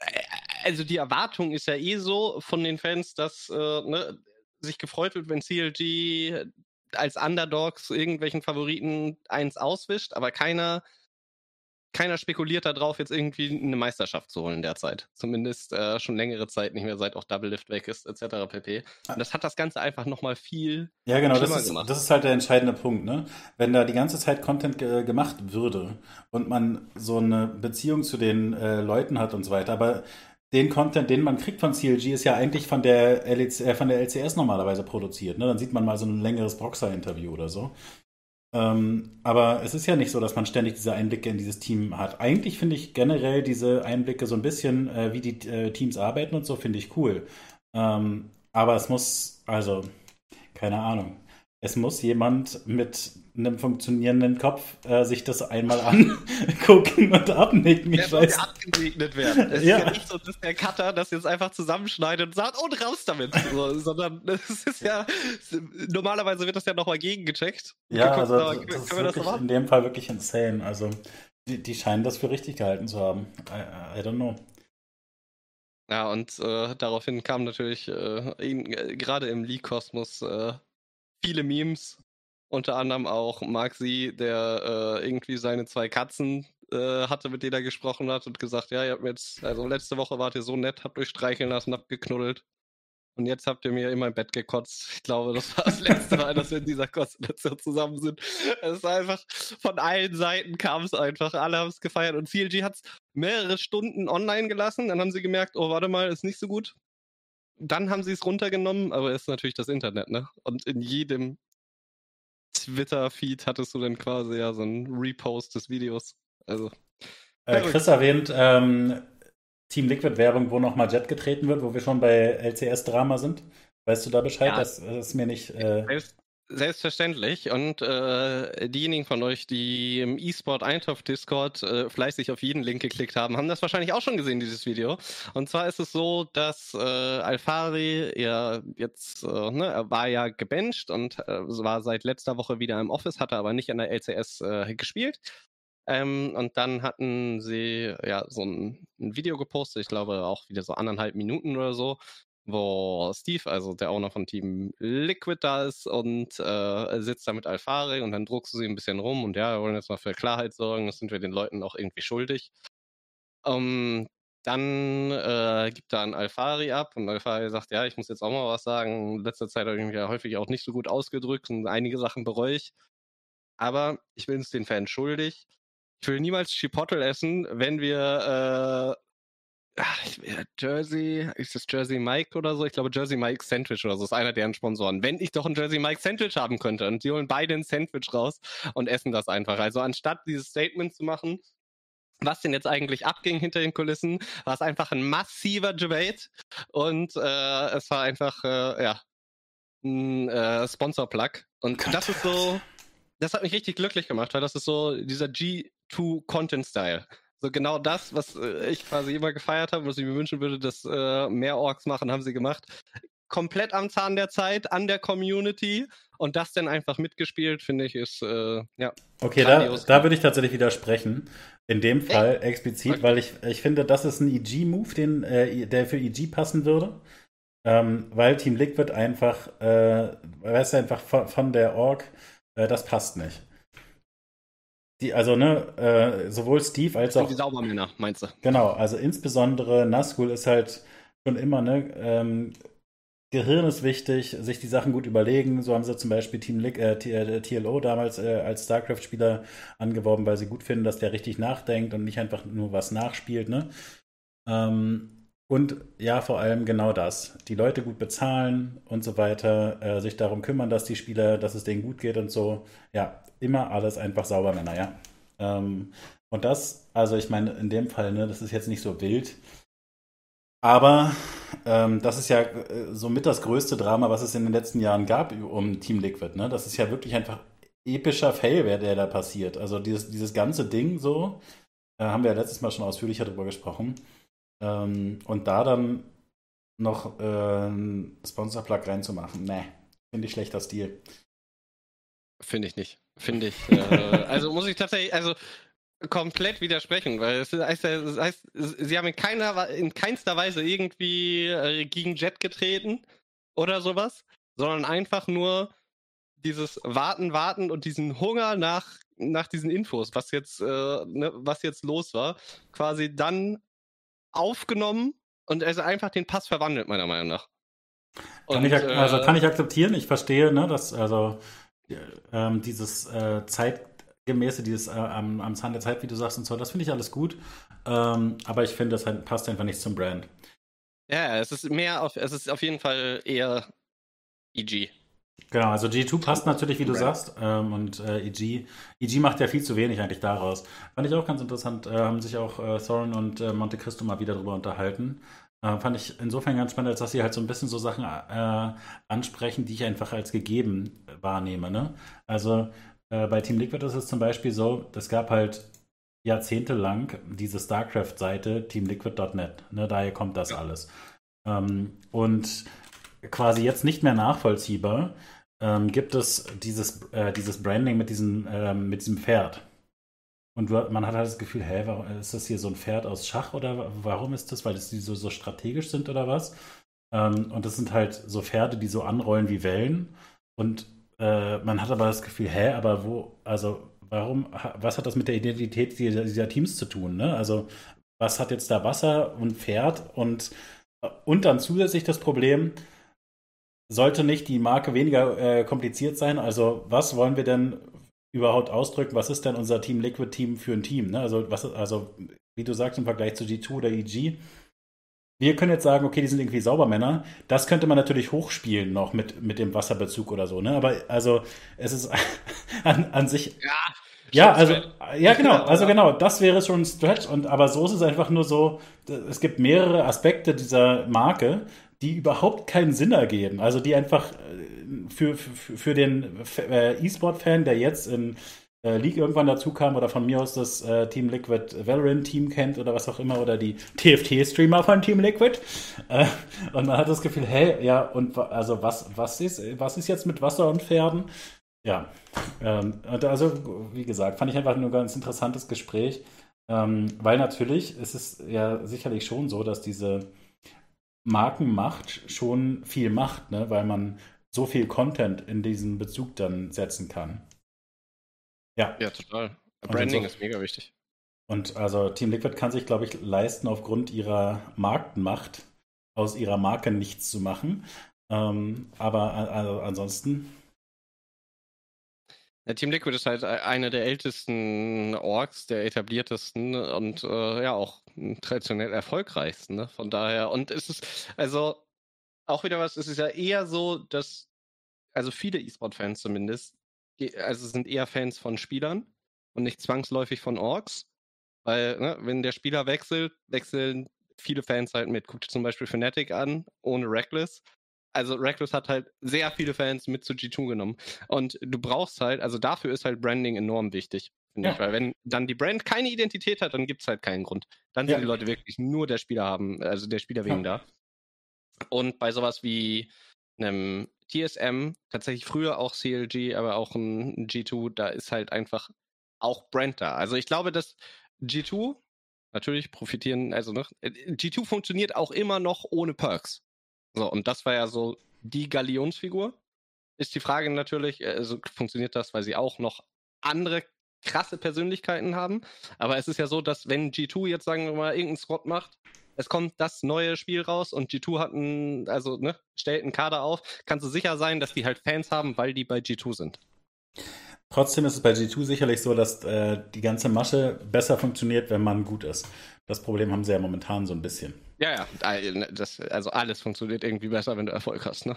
Äh, also die Erwartung ist ja eh so von den Fans, dass äh, ne, sich gefreut wird, wenn CLG als Underdogs irgendwelchen Favoriten eins auswischt, aber keiner keiner spekuliert darauf, jetzt irgendwie eine Meisterschaft zu holen derzeit. Zumindest äh, schon längere Zeit nicht mehr, seit auch Double Lift weg ist, etc. pp. Und das hat das Ganze einfach nochmal viel ja, genau, das ist, gemacht. Das ist halt der entscheidende Punkt, ne? Wenn da die ganze Zeit Content ge gemacht würde und man so eine Beziehung zu den äh, Leuten hat und so weiter, aber den Content, den man kriegt von CLG, ist ja eigentlich von der, LC, äh, von der LCS normalerweise produziert. Ne? Dann sieht man mal so ein längeres Boxer-Interview oder so. Ähm, aber es ist ja nicht so, dass man ständig diese Einblicke in dieses Team hat. Eigentlich finde ich generell diese Einblicke so ein bisschen, äh, wie die äh, Teams arbeiten und so, finde ich cool. Ähm, aber es muss, also, keine Ahnung es muss jemand mit einem funktionierenden Kopf äh, sich das einmal angucken und abnicken. Der soll ja abgesegnet werden. Es ja. ist ja nicht so, dass der Cutter das jetzt einfach zusammenschneidet und sagt, und raus damit. So, sondern es ist ja, normalerweise wird das ja nochmal gegengecheckt. Ja, gucken, also das, das ist wirklich das in dem Fall wirklich insane. Also die, die, scheinen das für richtig gehalten zu haben. I, I don't know. Ja, und äh, daraufhin kam natürlich äh, äh gerade im League-Kosmos äh, viele Memes, unter anderem auch Maxi, der äh, irgendwie seine zwei Katzen äh, hatte, mit denen er gesprochen hat und gesagt, ja, ihr habt mir jetzt, also letzte Woche wart ihr so nett, habt euch streicheln lassen, habt geknuddelt. Und jetzt habt ihr mir in mein Bett gekotzt. Ich glaube, das war das letzte Mal, dass wir in dieser Konstellation zusammen sind. Es ist einfach, von allen Seiten kam es einfach. Alle haben es gefeiert. Und CLG hat es mehrere Stunden online gelassen. Dann haben sie gemerkt, oh, warte mal, ist nicht so gut dann haben sie es runtergenommen, aber es ist natürlich das Internet, ne? Und in jedem Twitter-Feed hattest du dann quasi ja so ein Repost des Videos. Also. Äh, Chris erwähnt ähm, Team Liquid Werbung, wo nochmal Jet getreten wird, wo wir schon bei LCS-Drama sind. Weißt du da Bescheid? Ja. Das, das, ist mir nicht. Äh... Selbstverständlich. Und äh, diejenigen von euch, die im eSport Eintopf Discord äh, fleißig auf jeden Link geklickt haben, haben das wahrscheinlich auch schon gesehen, dieses Video. Und zwar ist es so, dass äh, Alfari ja jetzt, äh, ne, er war ja gebencht und äh, war seit letzter Woche wieder im Office, hatte aber nicht an der LCS äh, gespielt. Ähm, und dann hatten sie ja so ein, ein, Video gepostet, ich glaube auch wieder so anderthalb Minuten oder so, wo Steve, also der Owner von Team Liquid da ist und äh, sitzt da mit Alfari und dann druckst du sie ein bisschen rum und ja, wir wollen jetzt mal für Klarheit sorgen, das sind wir den Leuten auch irgendwie schuldig. Ähm, dann äh, gibt er an Alfari ab und Alfari sagt, ja, ich muss jetzt auch mal was sagen. In letzter Zeit habe ich mich ja häufig auch nicht so gut ausgedrückt und einige Sachen bereue ich. Aber ich bin es den Fans schuldig. Ich will niemals Chipotle essen, wenn wir äh, Jersey, ist das Jersey Mike oder so? Ich glaube Jersey Mike Sandwich oder so ist einer deren Sponsoren. Wenn ich doch ein Jersey Mike Sandwich haben könnte und die holen beide ein Sandwich raus und essen das einfach. Also anstatt dieses Statement zu machen, was denn jetzt eigentlich abging hinter den Kulissen, war es einfach ein massiver Debate und äh, es war einfach, äh, ja, ein äh, Sponsor-Plug. Und Gott. das ist so, das hat mich richtig glücklich gemacht, weil das ist so dieser G2-Content-Style. So genau das, was äh, ich quasi immer gefeiert habe, was ich mir wünschen würde, dass äh, mehr Orks machen, haben sie gemacht. Komplett am Zahn der Zeit, an der Community und das dann einfach mitgespielt, finde ich, ist äh, ja. Okay, da, da würde ich tatsächlich widersprechen. In dem Fall Echt? explizit, okay. weil ich, ich finde, das ist ein EG-Move, äh, der für EG passen würde. Ähm, weil Team Liquid einfach, äh, weißt du, einfach von, von der Org, äh, das passt nicht. Die, also, ne, äh, sowohl Steve als auch. Die Saubermänner, meinst du? Genau, also insbesondere Nazgul ist halt schon immer, ne, ähm, Gehirn ist wichtig, sich die Sachen gut überlegen. So haben sie zum Beispiel Team äh, TLO äh, damals äh, als StarCraft-Spieler angeworben, weil sie gut finden, dass der richtig nachdenkt und nicht einfach nur was nachspielt, ne? Ähm, und ja, vor allem genau das. Die Leute gut bezahlen und so weiter, äh, sich darum kümmern, dass die Spieler, dass es denen gut geht und so. Ja, immer alles einfach sauber, Männer, ja. Ähm, und das, also ich meine, in dem Fall, ne, das ist jetzt nicht so wild. Aber ähm, das ist ja äh, somit das größte Drama, was es in den letzten Jahren gab um Team Liquid. Ne? Das ist ja wirklich einfach epischer Fail, der da passiert. Also dieses, dieses ganze Ding so, äh, haben wir ja letztes Mal schon ausführlicher drüber gesprochen. Ähm, und da dann noch äh, einen Sponsor-Plug reinzumachen, ne, finde ich schlechter Stil. Finde ich nicht. Finde ich. Äh, also muss ich tatsächlich, also komplett widersprechen, weil es heißt, es heißt sie haben in, keiner, in keinster Weise irgendwie äh, gegen Jet getreten oder sowas, sondern einfach nur dieses Warten, Warten und diesen Hunger nach, nach diesen Infos, was jetzt, äh, ne, was jetzt los war, quasi dann aufgenommen und also einfach den Pass verwandelt, meiner Meinung nach. Und, kann ich, also kann ich akzeptieren, ich verstehe, ne, dass also ähm, dieses äh, zeitgemäße, dieses äh, am, am Zahn der Zeit, wie du sagst und so, das finde ich alles gut. Ähm, aber ich finde, das halt, passt einfach nicht zum Brand. Ja, es ist mehr auf, es ist auf jeden Fall eher EG. Genau, also G2 passt natürlich, wie du sagst. Ähm, und äh, EG, EG macht ja viel zu wenig eigentlich daraus. Fand ich auch ganz interessant, äh, haben sich auch äh, Thorin und äh, Monte Cristo mal wieder darüber unterhalten. Äh, fand ich insofern ganz spannend, als dass sie halt so ein bisschen so Sachen äh, ansprechen, die ich einfach als gegeben wahrnehme. Ne? Also äh, bei Team Liquid ist es zum Beispiel so, es gab halt jahrzehntelang diese StarCraft-Seite teamliquid.net. Ne? Daher kommt das ja. alles. Ähm, und quasi jetzt nicht mehr nachvollziehbar ähm, gibt es dieses, äh, dieses Branding mit diesem, ähm, mit diesem Pferd. Und man hat halt das Gefühl, hä, warum, ist das hier so ein Pferd aus Schach oder warum ist das? Weil das die so, so strategisch sind oder was? Ähm, und das sind halt so Pferde, die so anrollen wie Wellen. Und äh, man hat aber das Gefühl, hä, aber wo, also warum, was hat das mit der Identität dieser, dieser Teams zu tun? Ne? Also was hat jetzt da Wasser und Pferd und, und dann zusätzlich das Problem, sollte nicht die Marke weniger äh, kompliziert sein? Also was wollen wir denn überhaupt ausdrücken, was ist denn unser Team Liquid Team für ein Team? Ne? Also, was, also, wie du sagst, im Vergleich zu G2 oder EG, wir können jetzt sagen, okay, die sind irgendwie Saubermänner. Das könnte man natürlich hochspielen noch mit, mit dem Wasserbezug oder so, ne? Aber also es ist an, an sich. Ja, ja, also, ja, genau, also genau, das wäre schon ein Stretch. Und, aber so ist es einfach nur so, es gibt mehrere Aspekte dieser Marke, die überhaupt keinen Sinn ergeben. Also die einfach äh, für, für, für den äh, E-Sport-Fan, der jetzt in äh, League irgendwann dazu kam oder von mir aus das Team Liquid Valorant Team kennt oder was auch immer oder die TFT-Streamer von Team Liquid. Und man hat das Gefühl, hey, ja, und also was, was, ist, was ist jetzt mit Wasser und Pferden? Ja, ähm, also wie gesagt, fand ich einfach nur ein ganz interessantes Gespräch, ähm, weil natürlich ist es ja sicherlich schon so, dass diese Markenmacht schon viel macht, ne? weil man so viel Content in diesen Bezug dann setzen kann. Ja. Ja, total. Branding so, ist mega wichtig. Und also Team Liquid kann sich, glaube ich, leisten, aufgrund ihrer Marktmacht aus ihrer Marke nichts zu machen. Ähm, aber also ansonsten ja, Team Liquid ist halt e-, eine der ältesten Orks, der etabliertesten und äh, ja auch traditionell erfolgreichsten. Ne? Von daher, und es ist also auch wieder was, es ist ja eher so, dass, also viele E-Sport-Fans zumindest, also sind eher Fans von Spielern und nicht zwangsläufig von Orks. Weil, ne, wenn der Spieler wechselt, wechseln viele Fans halt mit. Guckt zum Beispiel Fnatic an, ohne Reckless also Reckless hat halt sehr viele Fans mit zu G2 genommen. Und du brauchst halt, also dafür ist halt Branding enorm wichtig, finde ja. ich. Weil wenn dann die Brand keine Identität hat, dann gibt es halt keinen Grund. Dann sind ja. die Leute wirklich nur der Spieler haben, also der Spieler wegen ja. da. Und bei sowas wie einem TSM, tatsächlich früher auch CLG, aber auch ein G2, da ist halt einfach auch Brand da. Also ich glaube, dass G2 natürlich profitieren, also ne, G2 funktioniert auch immer noch ohne Perks. So, und das war ja so die Galionsfigur. Ist die Frage natürlich, also funktioniert das, weil sie auch noch andere krasse Persönlichkeiten haben. Aber es ist ja so, dass wenn G2 jetzt sagen wir mal irgendeinen Squad macht, es kommt das neue Spiel raus und G2 hat einen, also ne, stellt einen Kader auf, kannst du sicher sein, dass die halt Fans haben, weil die bei G2 sind. Trotzdem ist es bei G2 sicherlich so, dass äh, die ganze Masche besser funktioniert, wenn man gut ist. Das Problem haben sie ja momentan so ein bisschen. Ja, ja, ne, das, also alles funktioniert irgendwie besser, wenn du Erfolg hast, ne?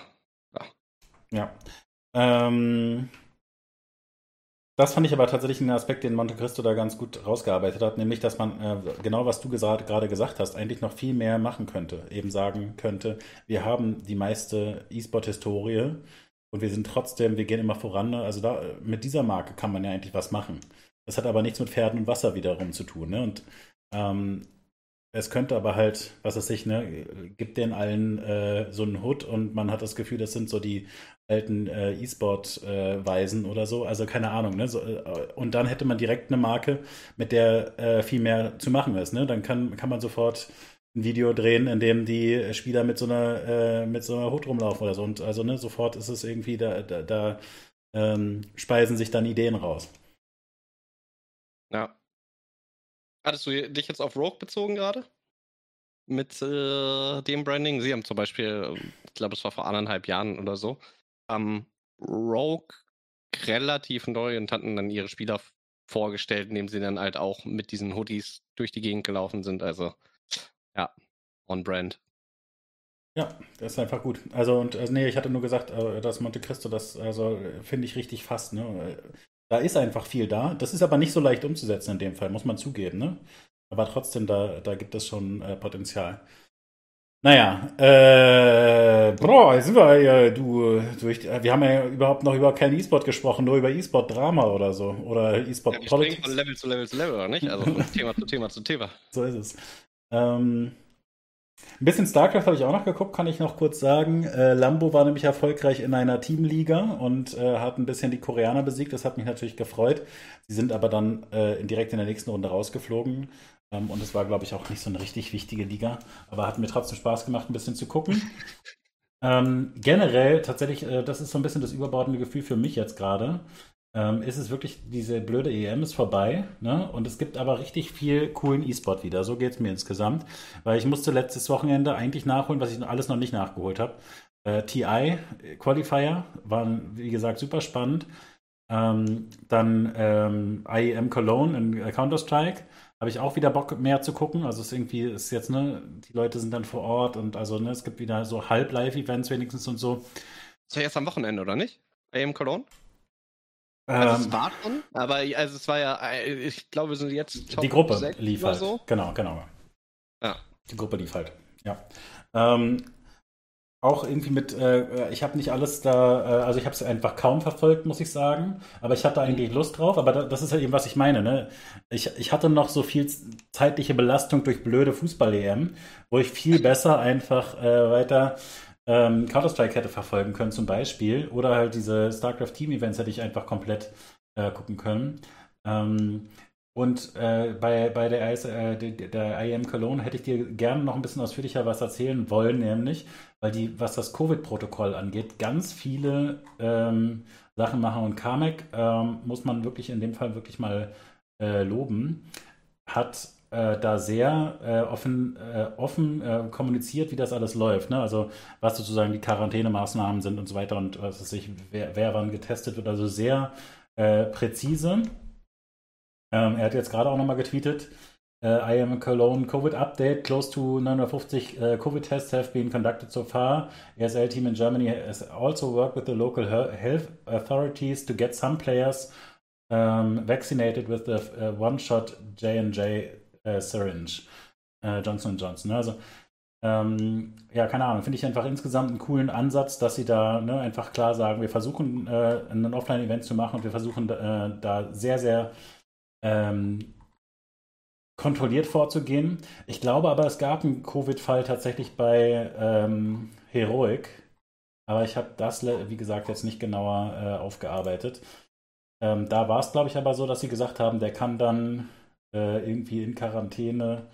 Ja. ja. Ähm, das fand ich aber tatsächlich einen Aspekt, den Monte Cristo da ganz gut rausgearbeitet hat, nämlich, dass man äh, genau, was du gerade gesagt hast, eigentlich noch viel mehr machen könnte. Eben sagen könnte, wir haben die meiste E-Sport-Historie und wir sind trotzdem, wir gehen immer voran. Ne? Also da, mit dieser Marke kann man ja eigentlich was machen. Das hat aber nichts mit Pferden und Wasser wiederum zu tun. Ne? Und ähm, es könnte aber halt, was weiß ich, ne, gibt den allen äh, so einen Hut und man hat das Gefühl, das sind so die alten äh, E-Sport-Weisen äh, oder so. Also keine Ahnung, ne? So, äh, und dann hätte man direkt eine Marke, mit der äh, viel mehr zu machen ist. Ne? Dann kann, kann man sofort ein Video drehen, in dem die Spieler mit so einer, äh, mit so einer Hut rumlaufen oder so. Und also, ne, sofort ist es irgendwie, da, da, da ähm, speisen sich dann Ideen raus. Ja, Hattest du dich jetzt auf Rogue bezogen gerade? Mit äh, dem Branding? Sie haben zum Beispiel, ich glaube, es war vor anderthalb Jahren oder so, ähm, Rogue relativ neu und hatten dann ihre Spieler vorgestellt, indem sie dann halt auch mit diesen Hoodies durch die Gegend gelaufen sind. Also, ja, on brand. Ja, das ist einfach gut. Also, und also, nee, ich hatte nur gesagt, äh, dass Monte Cristo, das also finde ich richtig fast, ne? Da ist einfach viel da. Das ist aber nicht so leicht umzusetzen in dem Fall, muss man zugeben. Ne? Aber trotzdem, da, da gibt es schon äh, Potenzial. Naja, äh, boah, jetzt sind wir ja, du, durch, wir haben ja überhaupt noch über kein E-Sport gesprochen, nur über E-Sport-Drama oder so. Oder E-Sport-Politics. Ja, von Level zu Level zu Level, oder nicht? Also von Thema zu Thema zu Thema. So ist es. Ähm, ein bisschen StarCraft habe ich auch noch geguckt, kann ich noch kurz sagen. Äh, Lambo war nämlich erfolgreich in einer Teamliga und äh, hat ein bisschen die Koreaner besiegt. Das hat mich natürlich gefreut. Sie sind aber dann äh, direkt in der nächsten Runde rausgeflogen. Ähm, und es war, glaube ich, auch nicht so eine richtig wichtige Liga. Aber hat mir trotzdem Spaß gemacht, ein bisschen zu gucken. ähm, generell, tatsächlich, äh, das ist so ein bisschen das überbordende Gefühl für mich jetzt gerade ähm, ist es wirklich, diese blöde EM ist vorbei, ne? Und es gibt aber richtig viel coolen E-Sport wieder. So geht es mir insgesamt. Weil ich musste letztes Wochenende eigentlich nachholen, was ich alles noch nicht nachgeholt habe. Äh, TI Qualifier waren, wie gesagt, super spannend. Ähm, dann ähm, IEM Cologne in Counter-Strike. habe ich auch wieder Bock mehr zu gucken. Also es ist irgendwie ist jetzt ne, die Leute sind dann vor Ort und also ne, es gibt wieder so Halb-Live-Events wenigstens und so. Das war jetzt am Wochenende oder nicht? AM Cologne? Also Ähm, es war schon, aber also es war ja, äh, ich glaube, wir sind jetzt Top die Gruppe 6 lief halt. so. Genau, genau. Ja. Die Gruppe lief halt. Ja. Ähm, auch irgendwie mit, äh, ich habe nicht alles da, äh, also ich habe es einfach kaum verfolgt, muss ich sagen. Aber ich hatte eigentlich Lust drauf. Aber da, das ist halt eben, was ich meine. Ne? Ich, ich hatte noch so viel zeitliche Belastung durch blöde Fußball-EM, wo ich viel besser einfach äh, weiter ähm, Counter-Strike hätte verfolgen können, zum Beispiel. Oder halt diese StarCraft-Team-Events hätte ich einfach komplett äh, gucken können. Ähm, und äh, bei, bei der, IS, äh, der, IM Cologne hätte ich dir gerne noch ein bisschen ausführlicher was erzählen wollen, nämlich, weil die, was das Covid-Protokoll angeht, ganz viele ähm, Sachen machen. Und Kamek ähm, muss man wirklich in dem Fall wirklich mal äh, loben, hat äh, da sehr äh, offen, äh, offen äh, kommuniziert, wie das alles läuft. Ne? Also was sozusagen die Quarantänemaßnahmen sind und so weiter und was weiß ich, wer, wer wann getestet wird. Also sehr äh, präzise. Ähm, er hat jetzt gerade auch nochmal getweetet, äh, I am a Cologne COVID update. Close to 950 uh, COVID tests have been conducted so far. ESL team in Germany has also worked with the local he- health authorities to get some players um, vaccinated with the uh, one-shot J&J uh, syringe. Uh, Johnson Johnson. Ne? Also ähm, ja, keine Ahnung, finde ich einfach insgesamt einen coolen Ansatz, dass sie da ne, einfach klar sagen, wir versuchen äh, ein Offline-Event zu machen und wir versuchen äh, da sehr, sehr ähm, kontrolliert vorzugehen. Ich glaube aber, es gab einen Covid-Fall tatsächlich bei ähm, Heroic, aber ich habe das, wie gesagt, jetzt nicht genauer äh, aufgearbeitet. Ähm, da war es, glaube ich, aber so, dass sie gesagt haben, der kann dann äh, irgendwie in Quarantäne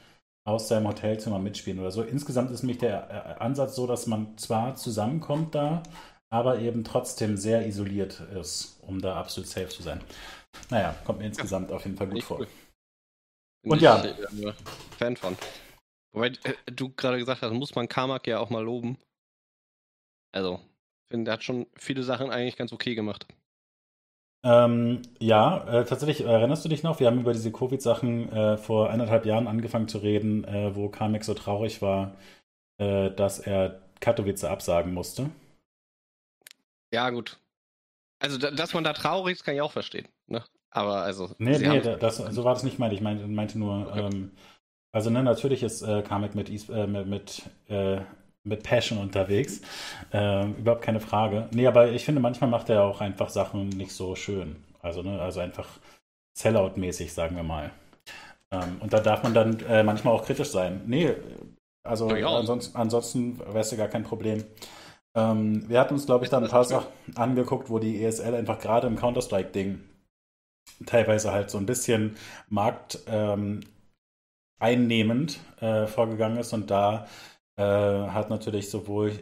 aus seinem Hotelzimmer mitspielen oder so. Insgesamt ist nämlich der äh, Ansatz so, dass man zwar zusammenkommt da, aber eben trotzdem sehr isoliert ist, um da absolut safe zu sein. Naja, kommt mir insgesamt auf jeden Fall gut vor. cool. Und ja. ich, äh, Fan von. Wobei äh, du gerade gesagt hast, muss man Carmack ja auch mal loben. Also, ich finde, der hat schon viele Sachen eigentlich ganz okay gemacht. Ähm, ja, äh, tatsächlich, äh, erinnerst du dich noch? Wir haben über diese Covid-Sachen äh, vor eineinhalb Jahren angefangen zu reden, äh, wo Kamek so traurig war, äh, dass er Katowice absagen musste. Ja, gut. Also, da, dass man da traurig ist, kann ich auch verstehen. Ne? Aber also. Nee, nee, da- das, so war das nicht meint. Ich meinte, meinte nur, Okay. ähm, also ne, natürlich ist äh, Kamek mit, mit, mit, mit Passion unterwegs. Ähm, überhaupt keine Frage. Nee, aber ich finde, manchmal macht er auch einfach Sachen nicht so schön. Also, ne, also einfach Sellout-mäßig, sagen wir mal. Ähm, und da darf man dann äh, manchmal auch kritisch sein. Nee, also Ja, ja. ansonsten, ansonsten wäre es ja gar kein Problem. Ähm, wir hatten uns, glaube ich, dann ein paar Sachen angeguckt, wo die ESL einfach gerade im Counter-Strike-Ding teilweise halt so ein bisschen Markt ähm, einnehmend äh, vorgegangen ist und da äh, hat natürlich sowohl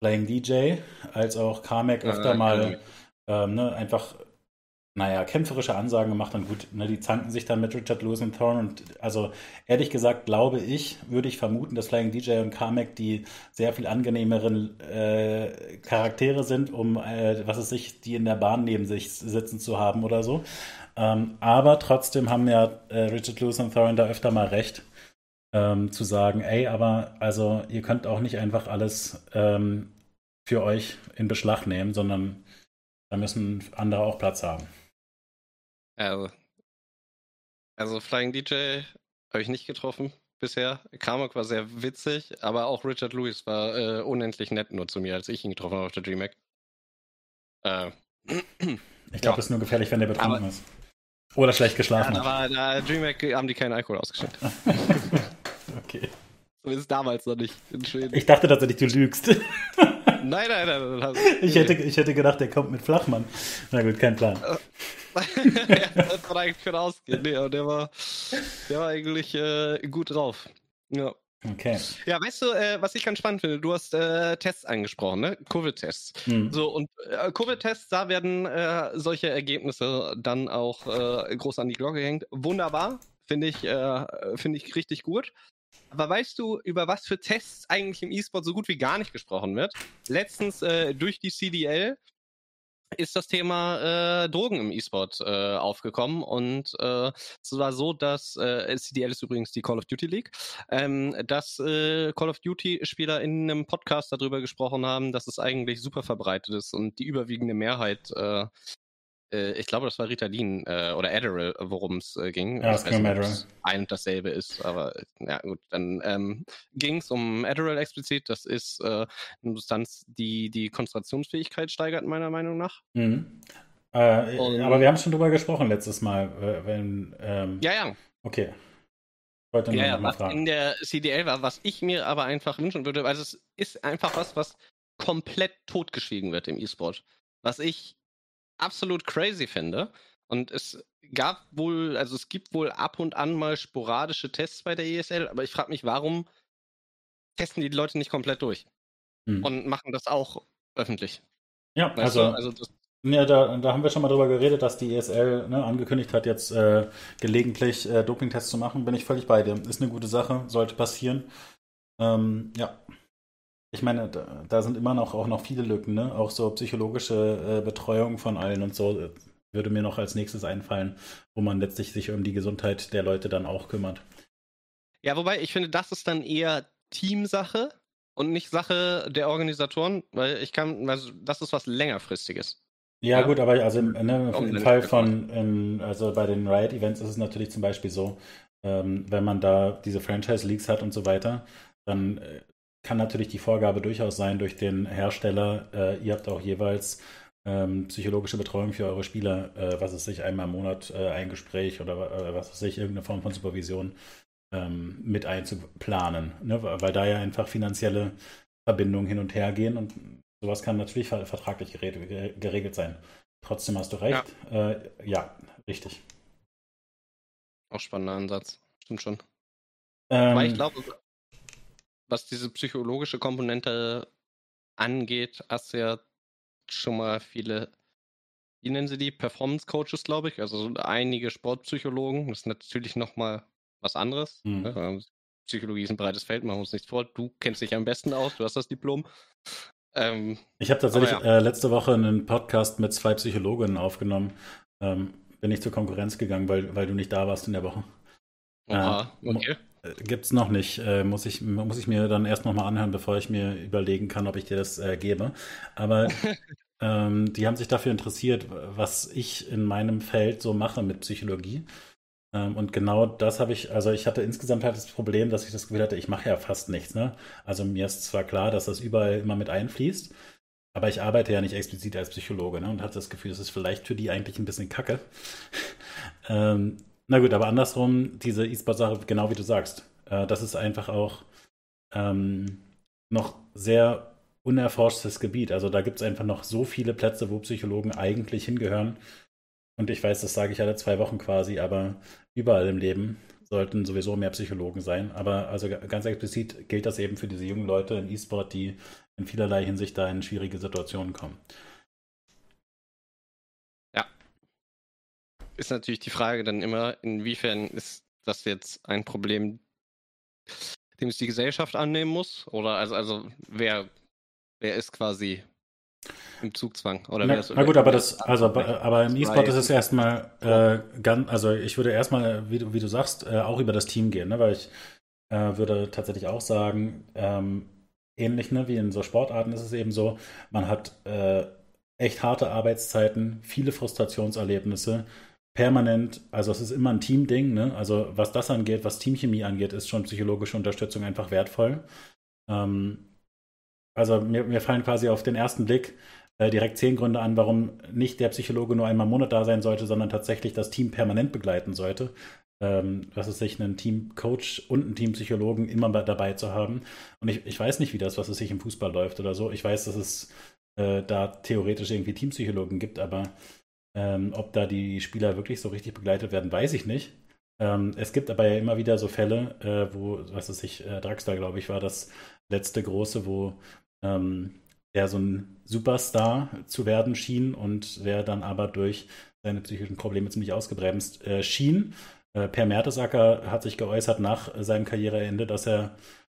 Playing DJ als auch Äh, öfter mal ähm, ne, einfach naja, kämpferische Ansagen gemacht und gut, ne, die zanken sich dann mit Richard Lewis und Thorne und also ehrlich gesagt glaube ich, würde ich vermuten, dass Flying DJ und Kamek die sehr viel angenehmeren äh, Charaktere sind, um äh, was es sich, die in der Bahn neben sich sitzen zu haben oder so. Ähm, aber trotzdem haben ja äh, Richard Lewis und Thorne da öfter mal recht, ähm, zu sagen, ey, aber also ihr könnt auch nicht einfach alles ähm, für euch in Beschlag nehmen, sondern da müssen andere auch Platz haben. Also, also Flying DJ habe ich nicht getroffen bisher. Carmack war sehr witzig, aber auch Richard Lewis war äh, unendlich nett nur zu mir, als ich ihn getroffen habe auf der DreamHack. Äh, Ich glaube, Ja. es ist nur gefährlich, wenn der betrunken Aber- ist. Oder schlecht ja, geschlafen da hat. war da DreamHack haben die keinen Alkohol ausgeschenkt. okay. Zumindest damals noch nicht in Schweden. Ich dachte tatsächlich, du lügst. nein, nein, nein. nein, Ich hätte, ich hätte gedacht, der kommt mit Flachmann. Na gut, kein Plan. ja, das war eigentlich von ausgehen. Nee, aber der war, der war eigentlich äh, gut drauf. Ja. Okay. Ja, weißt du, äh, was ich ganz spannend finde? Du hast äh, Tests angesprochen, ne? Covid-Tests. Hm. So, und äh, Covid-Tests, da werden äh, solche Ergebnisse dann auch äh, groß an die Glocke gehängt. Wunderbar, finde ich, äh, finde ich richtig gut. Aber weißt du, über was für Tests eigentlich im E-Sport so gut wie gar nicht gesprochen wird? Letztens äh, durch die CDL ist das Thema äh, Drogen im E-Sport äh, aufgekommen und äh, es war so, dass äh, CDL ist übrigens die Call of Duty League, ähm, dass äh, Call of Duty Spieler in einem Podcast darüber gesprochen haben, dass es eigentlich super verbreitet ist und die überwiegende Mehrheit äh, ich glaube, das war Ritalin äh, oder Adderall, worum es äh, ging. Ja, es ging um Adderall. Ein und dasselbe ist, aber ja gut, dann ähm, ging es um Adderall explizit. Das ist äh, eine Substanz, die die Konzentrationsfähigkeit steigert, meiner Meinung nach. Mhm. Äh, und, aber wir haben schon drüber gesprochen letztes Mal. Wenn, ähm, ja, ja. Okay. Wollte ja, ja was fragen. in der CDL war, was ich mir aber einfach wünschen würde, weil es ist einfach was, was komplett totgeschwiegen wird im E-Sport. Was ich absolut crazy finde. Und es gab wohl, also es gibt wohl ab und an mal sporadische Tests bei der ESL, aber ich frage mich, warum testen die Leute nicht komplett durch hm. und machen das auch öffentlich? Ja, weißt also, also das, ja, da, da haben wir schon mal drüber geredet, dass die ESL ne, angekündigt hat, jetzt äh, gelegentlich äh, Dopingtests zu machen. Bin ich völlig bei dir. Ist eine gute Sache, sollte passieren. Ähm, ja, ich meine, da, da, sind immer noch auch noch viele Lücken, ne? Auch so psychologische äh, Betreuung von allen und so äh, würde mir noch als nächstes einfallen, wo man letztlich sich um die Gesundheit der Leute dann auch kümmert. Ja, wobei ich finde, das ist dann eher Teamsache und nicht Sache der Organisatoren, weil ich kann, also das ist was längerfristiges. Ja, ja. gut, aber also im, ne, im Fall von, im, also bei den Riot-Events ist es natürlich zum Beispiel so, ähm, wenn man da diese Franchise-Leagues hat und so weiter, dann äh, kann natürlich die Vorgabe durchaus sein durch den Hersteller, äh, ihr habt auch jeweils ähm, psychologische Betreuung für eure Spieler, äh, was es sich einmal im Monat äh, ein Gespräch oder äh, was es sich irgendeine Form von Supervision ähm, mit einzuplanen, ne? weil da ja einfach finanzielle Verbindungen hin und her gehen und sowas kann natürlich vertraglich geregelt sein. Trotzdem hast du recht. Ja, äh, ja richtig. Auch spannender Ansatz. Stimmt schon. Ähm, Weil ich glaube, was diese psychologische Komponente angeht, hast du ja schon mal viele, wie nennen sie die? Performance Coaches, glaube ich. Also einige Sportpsychologen. Das ist natürlich nochmal was anderes. Mhm. Ja, Psychologie ist ein breites Feld, machen wir uns nichts vor. Du kennst dich am besten aus, du hast das Diplom. Ähm, ich habe tatsächlich ja. äh, letzte Woche einen Podcast mit zwei Psychologinnen aufgenommen. Ähm, bin ich zur Konkurrenz gegangen, weil, weil du nicht da warst in der Woche. Aha, äh, okay. Gibt's noch nicht. Äh, muss, ich, muss ich mir dann erst nochmal anhören, bevor ich mir überlegen kann, ob ich dir das äh, gebe. Aber ähm, die haben sich dafür interessiert, was ich in meinem Feld so mache mit Psychologie. Ähm, und genau das habe ich, also ich hatte insgesamt halt das Problem, dass ich das Gefühl hatte, ich mache ja fast nichts. Ne? Also mir ist zwar klar, dass das überall immer mit einfließt, aber ich arbeite ja nicht explizit als Psychologe ne? und hatte das Gefühl, das ist vielleicht für die eigentlich ein bisschen kacke. ähm, na gut, aber andersrum, diese E-Sport-Sache, genau wie du sagst, äh, das ist einfach auch ähm, noch sehr unerforschtes Gebiet. Also da gibt es einfach noch so viele Plätze, wo Psychologen eigentlich hingehören. Und ich weiß, das sage ich alle zwei Wochen quasi, aber überall im Leben sollten sowieso mehr Psychologen sein. Aber also ganz explizit gilt das eben für diese jungen Leute in E-Sport, die in vielerlei Hinsicht da in schwierige Situationen kommen. Ist natürlich die Frage dann immer, inwiefern ist das jetzt ein Problem, dem es die Gesellschaft annehmen muss? Oder also, also wer, wer ist quasi im Zugzwang? Oder na, na gut, aber das, also aber im E-Sport ist es erstmal äh, ganz, also ich würde erstmal, wie du, wie du sagst, äh, auch über das Team gehen, ne? weil ich äh, würde tatsächlich auch sagen, ähm, ähnlich ne, wie in so Sportarten ist es eben so, man hat äh, echt harte Arbeitszeiten, viele Frustrationserlebnisse, permanent, also es ist immer ein Teamding, ne? Also was das angeht, was Teamchemie angeht, ist schon psychologische Unterstützung einfach wertvoll. Ähm, also mir, mir, fallen quasi auf den ersten Blick äh, direkt zehn Gründe an, warum nicht der Psychologe nur einmal im Monat da sein sollte, sondern tatsächlich das Team permanent begleiten sollte. Ähm, dass es sich einen Teamcoach und einen Teampsychologen immer dabei zu haben. Und ich, ich weiß nicht, wie das, was es sich im Fußball läuft oder so. Ich weiß, dass es äh, da theoretisch irgendwie Teampsychologen gibt, aber ähm, ob da die Spieler wirklich so richtig begleitet werden, weiß ich nicht. Ähm, es gibt aber ja immer wieder so Fälle, äh, wo, was weiß ich, äh, Draxler, glaube ich, war das letzte große, wo ähm, der so ein Superstar zu werden schien und der dann aber durch seine psychischen Probleme ziemlich ausgebremst äh, schien. Äh, per Mertesacker hat sich geäußert nach seinem Karriereende, dass er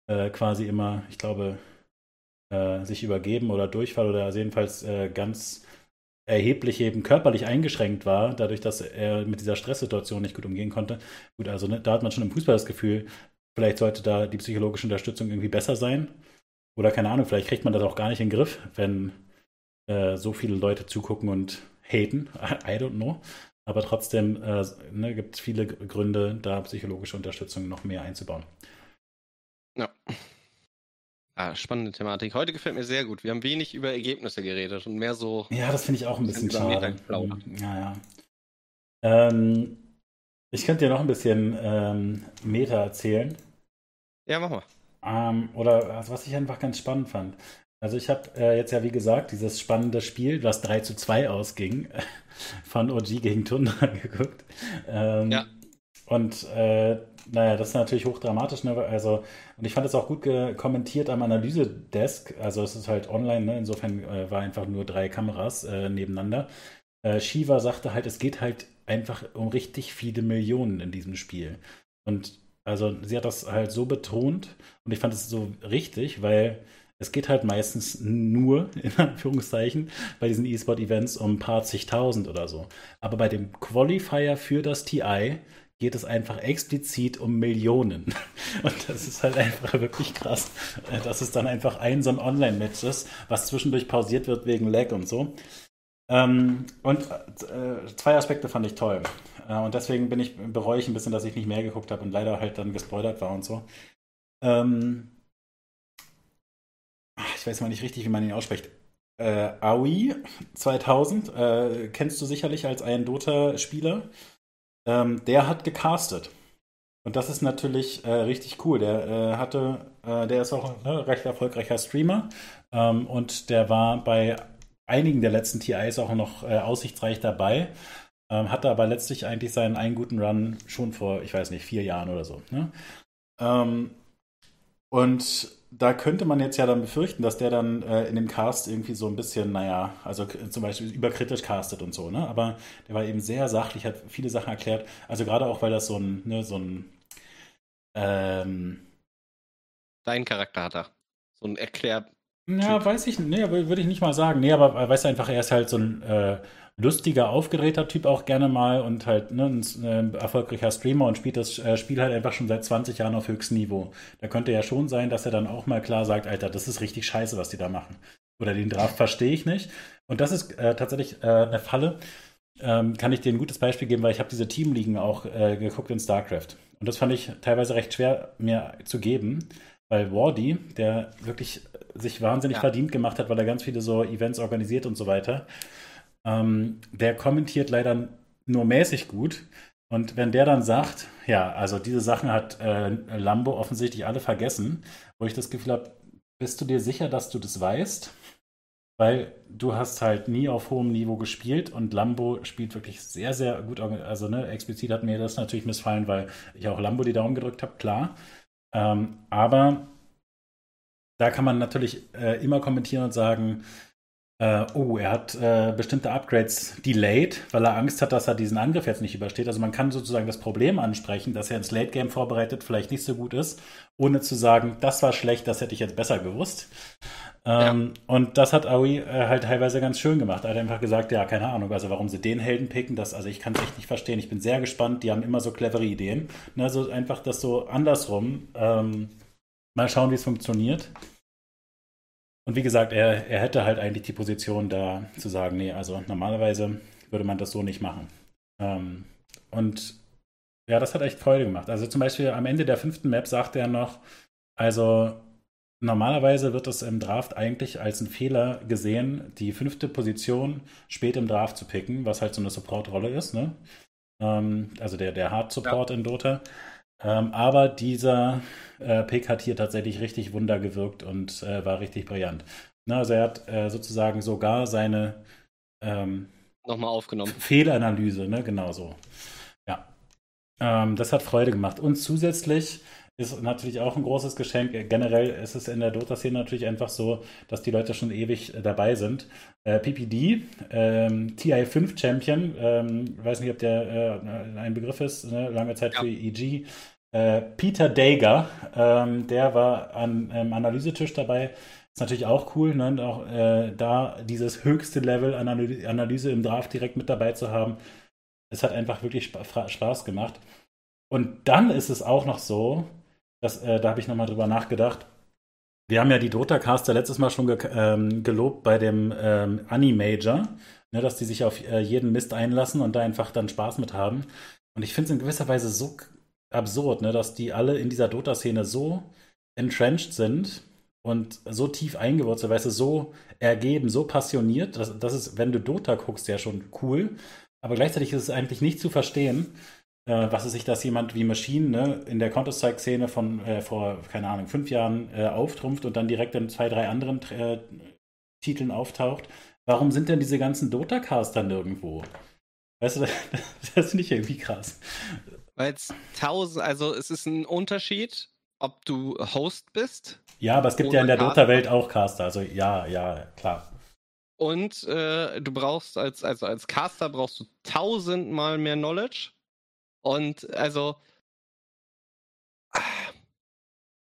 äh, quasi immer, ich glaube, äh, sich übergeben oder Durchfall oder jedenfalls äh, ganz erheblich eben körperlich eingeschränkt war, dadurch, dass er mit dieser Stresssituation nicht gut umgehen konnte. Gut, also ne, da hat man schon im Fußball das Gefühl, vielleicht sollte da die psychologische Unterstützung irgendwie besser sein. Oder keine Ahnung, vielleicht kriegt man das auch gar nicht in den Griff, wenn äh, so viele Leute zugucken und haten. I don't know. Aber trotzdem äh, ne, gibt es viele Gründe, da psychologische Unterstützung noch mehr einzubauen. Ja. Ah, spannende Thematik. Heute gefällt mir sehr gut. Wir haben wenig über Ergebnisse geredet und mehr so. Ja, das finde ich auch ein bisschen schade. Ja, ja. Ähm, ich könnte dir noch ein bisschen ähm, Meta erzählen. Ja, mach mal. Ähm, oder also, was ich einfach ganz spannend fand. Also ich habe äh, jetzt ja, wie gesagt, dieses spannende Spiel, was 3 zu 2 ausging, von OG gegen Tundra geguckt. Ähm, ja. Und äh, naja, das ist natürlich hochdramatisch. Ne? Also, und ich fand es auch gut kommentiert am Analysedesk. Also es ist halt online, ne? insofern äh, war einfach nur drei Kameras äh, nebeneinander. Äh, Shiva sagte halt, es geht halt einfach um richtig viele Millionen in diesem Spiel. Und also sie hat das halt so betont und ich fand es so richtig, weil es geht halt meistens nur, in Anführungszeichen, bei diesen E-Sport-Events um ein paar zigtausend oder so. Aber bei dem Qualifier für das TI geht es einfach explizit um Millionen. Und das ist halt einfach wirklich krass, äh, dass es dann einfach ein so ein Online-Match ist, was zwischendurch pausiert wird wegen Lag und so. Ähm, und äh, zwei Aspekte fand ich toll. Äh, und deswegen bin ich, bereue ich ein bisschen, dass ich nicht mehr geguckt habe und leider halt dann gespoilert war und so. Ähm, ich weiß mal nicht richtig, wie man ihn ausspricht. Äh, Aoi 2000, äh, kennst du sicherlich als einen Dota-Spieler. Ähm, der hat gecastet. Und das ist natürlich äh, richtig cool. Der äh, hatte, äh, der ist auch ein ne, recht erfolgreicher Streamer ähm, und der war bei einigen der letzten TIs auch noch äh, aussichtsreich dabei. Ähm, hatte aber letztlich eigentlich seinen einen guten Run schon vor, ich weiß nicht, vier Jahren oder so. Ne? Ähm, und da könnte man jetzt ja dann befürchten, dass der dann äh, in dem Cast irgendwie so ein bisschen, naja, also zum Beispiel überkritisch castet und so, ne? Aber der war eben sehr sachlich, hat viele Sachen erklärt. Also gerade auch, weil das so ein, ne, so ein ähm, Dein Charakter hat er. So ein Erklär. Ja, weiß ich, nee, würde ich nicht mal sagen. Nee, aber weißt du einfach, er ist halt so ein äh, lustiger, aufgedrehter Typ auch gerne mal und halt ne, ein, ein erfolgreicher Streamer und spielt das äh, Spiel halt einfach schon seit 20 Jahren auf höchstem Niveau. Da könnte ja schon sein, dass er dann auch mal klar sagt, Alter, das ist richtig scheiße, was die da machen. Oder den Draft verstehe ich nicht. Und das ist äh, tatsächlich äh, eine Falle. Ähm, kann ich dir ein gutes Beispiel geben, weil ich habe diese Teamligen auch äh, geguckt in StarCraft. Und das fand ich teilweise recht schwer mir zu geben, weil Wardy, der wirklich sich wahnsinnig ja. verdient gemacht hat, weil er ganz viele so Events organisiert und so weiter, ähm, der kommentiert leider nur mäßig gut. Und wenn der dann sagt, ja, also diese Sachen hat äh, Lambo offensichtlich alle vergessen, wo ich das Gefühl habe, bist du dir sicher, dass du das weißt? Weil du hast halt nie auf hohem Niveau gespielt und Lambo spielt wirklich sehr, sehr gut. Also ne, explizit hat mir das natürlich missfallen, weil ich auch Lambo die Daumen gedrückt habe, klar. Ähm, aber da kann man natürlich äh, immer kommentieren und sagen, äh, oh, er hat äh, bestimmte Upgrades delayed, weil er Angst hat, dass er diesen Angriff jetzt nicht übersteht. Also man kann sozusagen das Problem ansprechen, dass er ins Late Game vorbereitet vielleicht nicht so gut ist, ohne zu sagen, das war schlecht, das hätte ich jetzt besser gewusst. Ähm, ja. Und das hat Aoi äh, halt teilweise ganz schön gemacht. Er hat einfach gesagt, ja, keine Ahnung, also warum sie den Helden picken, das, also ich kann es echt nicht verstehen. Ich bin sehr gespannt, die haben immer so clevere Ideen. Also einfach das so andersrum. Ähm, mal schauen, wie es funktioniert. Und wie gesagt, er, er hätte halt eigentlich die Position da zu sagen, nee, also normalerweise würde man das so nicht machen. Ähm, und ja, das hat echt Freude gemacht. Also zum Beispiel am Ende der fünften Map sagt er noch, also normalerweise wird es im Draft eigentlich als ein Fehler gesehen, die fünfte Position spät im Draft zu picken, was halt so eine Support-Rolle ist, ne? Ähm, also der, der Hard-Support ja. in Dota. Ähm, aber dieser äh, Pick hat hier tatsächlich richtig Wunder gewirkt und äh, war richtig brillant. Na, also er hat äh, sozusagen sogar seine ähm, nochmal aufgenommen. Fehlanalyse, ne, genau so. Ja. Ähm, das hat Freude gemacht. Und zusätzlich ist natürlich auch ein großes Geschenk. Generell ist es in der Dota-Szene natürlich einfach so, dass die Leute schon ewig äh, dabei sind. Äh, PPD, ähm, TI5 Champion, ähm, weiß nicht, ob der äh, ein Begriff ist, ne? lange Zeit ja. für EG. Äh, Peter Dager, ähm, der war an, am Analysetisch dabei. Ist natürlich auch cool, ne? Und auch äh, da dieses höchste Level an Analyse im Draft direkt mit dabei zu haben. Es hat einfach wirklich Spaß gemacht. Und dann ist es auch noch so, dass, äh, da habe ich nochmal drüber nachgedacht. Wir haben ja die Dota-Caster letztes Mal schon ge ähm, gelobt bei dem ähm, Anime-Major, ne, dass die sich auf äh, jeden Mist einlassen und da einfach dann Spaß mit haben. Und ich finde es in gewisser Weise so absurd, ne, dass die alle in dieser Dota-Szene so entrenched sind und so tief eingewurzelt, weißt du, so ergeben, so passioniert. Das, das ist, wenn du Dota guckst, ja schon cool. Aber gleichzeitig ist es eigentlich nicht zu verstehen, äh, was ist sich, dass jemand wie Machine ne, in der Counter-Strike-Szene von äh, vor, keine Ahnung, fünf Jahren äh, auftrumpft und dann direkt in zwei, drei anderen äh, Titeln auftaucht. Warum sind denn diese ganzen Dota-Cars dann nirgendwo? Weißt du, das, das finde ich irgendwie krass. Weil es tausend, also es ist ein Unterschied, ob du Host bist. Ja, aber es gibt ja in der Dota-Welt auch Caster, also ja, ja, klar. Und äh, du brauchst als, also als Caster brauchst du tausendmal mehr Knowledge. Und also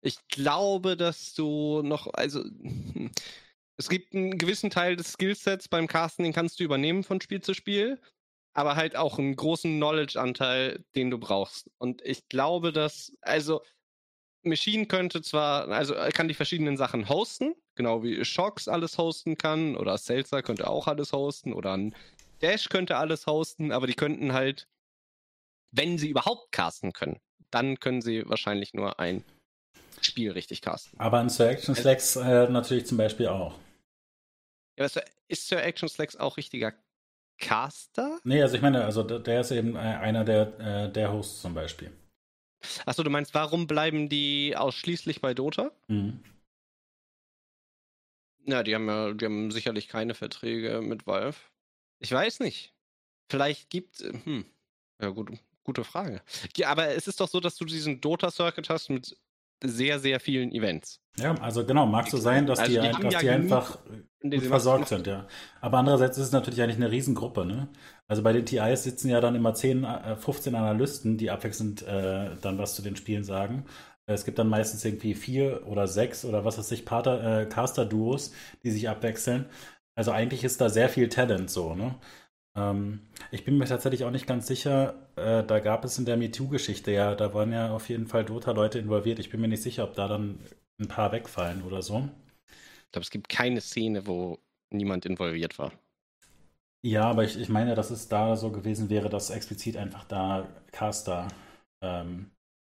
ich glaube, dass du noch, also es gibt einen gewissen Teil des Skillsets beim Casten, den kannst du übernehmen von Spiel zu Spiel aber halt auch einen großen Knowledge-Anteil, den du brauchst. Und ich glaube, dass, also Machine könnte zwar, also kann die verschiedenen Sachen hosten, genau wie Shocks alles hosten kann, oder Seltzer könnte auch alles hosten, oder ein Dash könnte alles hosten, aber die könnten halt, wenn sie überhaupt casten können, dann können sie wahrscheinlich nur ein Spiel richtig casten. Aber ein Sir Action Slacks äh, natürlich zum Beispiel auch. Ja, ist Sir Action Slacks auch richtiger Caster? Nee, also ich meine, also der ist eben einer der, äh, der Hosts zum Beispiel. Achso, du meinst, warum bleiben die ausschließlich bei Dota? Mhm. Na, die haben ja, die haben sicherlich keine Verträge mit Valve. Ich weiß nicht. Vielleicht gibt hm, ja gut, gute Frage. Ja, aber es ist doch so, dass du diesen Dota-Circuit hast mit sehr, sehr vielen Events. Ja, also genau, mag so sein, dass also die, die, dass ja die einfach gut versorgt sind, ja. Aber andererseits ist es natürlich eigentlich eine Riesengruppe, ne? Also bei den TIs sitzen ja dann immer 10, 15 äh, Analysten, die abwechselnd äh, dann was zu den Spielen sagen. Es gibt dann meistens irgendwie vier oder sechs oder was weiß ich, äh, Caster-Duos, die sich abwechseln. Also eigentlich ist da sehr viel Talent so, ne? Ähm, ich bin mir tatsächlich auch nicht ganz sicher, äh, da gab es in der MeToo-Geschichte ja, da waren ja auf jeden Fall Dota-Leute involviert. Ich bin mir nicht sicher, ob da dann ein paar wegfallen oder so. Ich glaube, es gibt keine Szene, wo niemand involviert war. Ja, aber ich, ich meine, dass es da so gewesen wäre, dass explizit einfach da Caster ähm,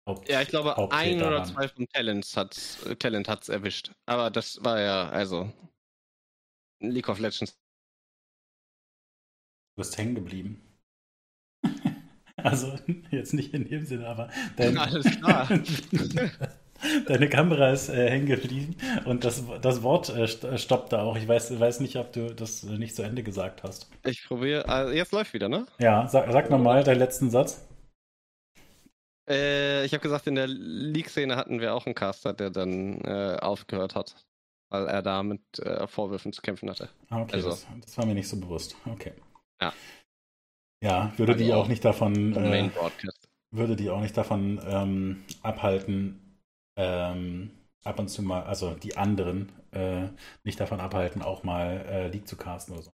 Haupt, Ja, ich glaube, ein oder zwei von Talents hat Talent hat's erwischt. Aber das war ja, also League of Legends bist hängen geblieben. also jetzt nicht in dem Sinne, aber dein, Alles klar. deine Kamera ist äh, hängen geblieben und das, das Wort äh, äh, stoppt da auch. Ich weiß, weiß nicht, ob du das nicht zu Ende gesagt hast. Ich probiere. Also jetzt läuft wieder, ne? Ja, sag, sag nochmal deinen letzten Satz. Äh, ich habe gesagt, in der League-Szene hatten wir auch einen Caster, der dann äh, aufgehört hat, weil er da mit äh, Vorwürfen zu kämpfen hatte. Ah, okay, also. das, das war mir nicht so bewusst. Okay. Ja. Ja, würde also die auch nicht davon, äh, würde die auch nicht davon ähm, abhalten, ähm, ab und zu mal, also die anderen äh, nicht davon abhalten, auch mal äh, League zu casten oder so.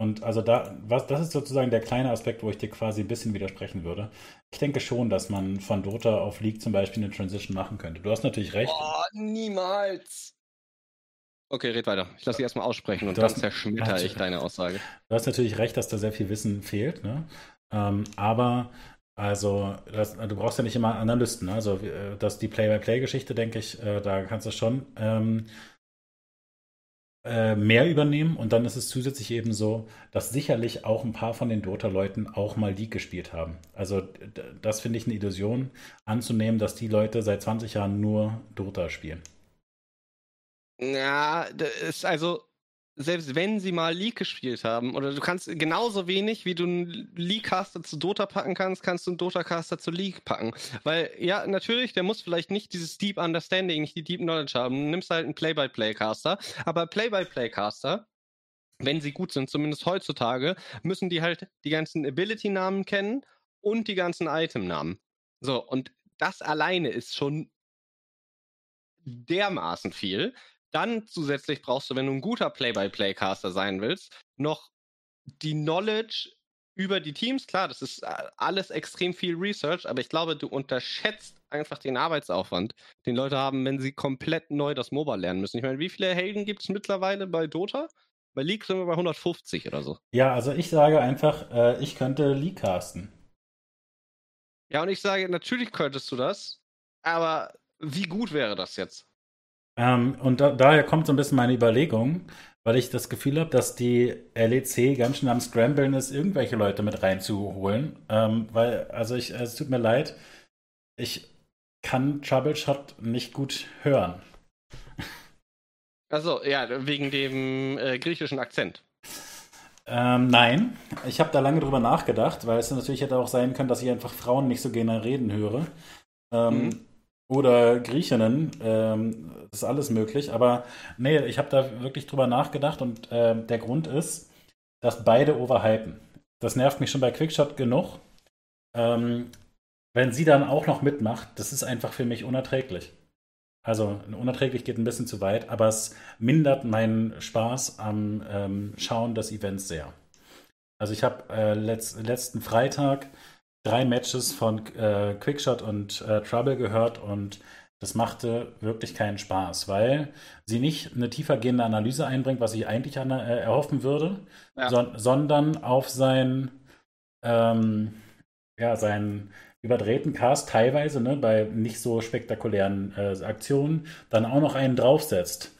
Und also da, was, das ist sozusagen der kleine Aspekt, wo ich dir quasi ein bisschen widersprechen würde. Ich denke schon, dass man von Dota auf League zum Beispiel eine Transition machen könnte. Du hast natürlich recht. Oh, niemals. Okay, red weiter. Ich lasse dich erstmal aussprechen und du dann zerschmetter ich deine Aussage. Du hast natürlich recht, dass da sehr viel Wissen fehlt, ne? Ähm, aber also, das, du brauchst ja nicht immer Analysten. Ne? Also, äh, dass die Play-by-Play-Geschichte, denke ich, äh, da kannst du schon ähm, äh, mehr übernehmen. Und dann ist es zusätzlich eben so, dass sicherlich auch ein paar von den Dota-Leuten auch mal League gespielt haben. Also, das finde ich eine Illusion, anzunehmen, dass die Leute seit 20 Jahren nur Dota spielen. Ja, das ist also, selbst wenn sie mal League gespielt haben, oder du kannst genauso wenig, wie du einen League-Caster zu Dota packen kannst, kannst du einen Dota-Caster zu League packen. Weil, ja, natürlich, der muss vielleicht nicht dieses Deep Understanding, nicht die Deep Knowledge haben. Du nimmst halt einen Play-by-Play-Caster. Aber Play-by-Play-Caster, wenn sie gut sind, zumindest heutzutage, müssen die halt die ganzen Ability-Namen kennen und die ganzen Item-Namen. So, und das alleine ist schon dermaßen viel dann zusätzlich brauchst du, wenn du ein guter Play-by-Play-Caster sein willst, noch die Knowledge über die Teams. Klar, das ist äh, alles extrem viel Research, aber ich glaube, du unterschätzt einfach den Arbeitsaufwand, den Leute haben, wenn sie komplett neu das MOBA lernen müssen. Ich meine, wie viele Helden gibt es mittlerweile bei Dota? Bei League sind wir bei 150 oder so. Ja, also ich sage einfach, äh, ich könnte League casten. Ja, und ich sage, natürlich könntest du das, aber wie gut wäre das jetzt? Ähm, und da, daher kommt so ein bisschen meine Überlegung, weil ich das Gefühl habe, dass die LEC ganz schön am Scramblen ist, irgendwelche Leute mit reinzuholen. Ähm, weil, also ich, es tut mir leid, ich kann Troubleshot nicht gut hören. Also ja, wegen dem äh, griechischen Akzent. Ähm, nein, ich habe da lange drüber nachgedacht, weil es natürlich hätte auch sein können, dass ich einfach Frauen nicht so gerne reden höre. Ähm, mhm. Oder Griechinnen, ähm, ist alles möglich. Aber nee, ich habe da wirklich drüber nachgedacht und äh, der Grund ist, dass beide overhypen. Das nervt mich schon bei Quickshot genug. Ähm, wenn sie dann auch noch mitmacht, das ist einfach für mich unerträglich. Also unerträglich geht ein bisschen zu weit, aber es mindert meinen Spaß am ähm, Schauen des Events sehr. Also ich habe äh, letz letzten Freitag drei Matches von äh, Quickshot und äh, Trouble gehört und das machte wirklich keinen Spaß, weil sie nicht eine tiefergehende Analyse einbringt, was ich eigentlich an, äh, erhoffen würde, ja. so, sondern auf sein, ähm, ja, sein überdrehten Cast teilweise, ne, bei nicht so spektakulären äh, Aktionen, dann auch noch einen draufsetzt.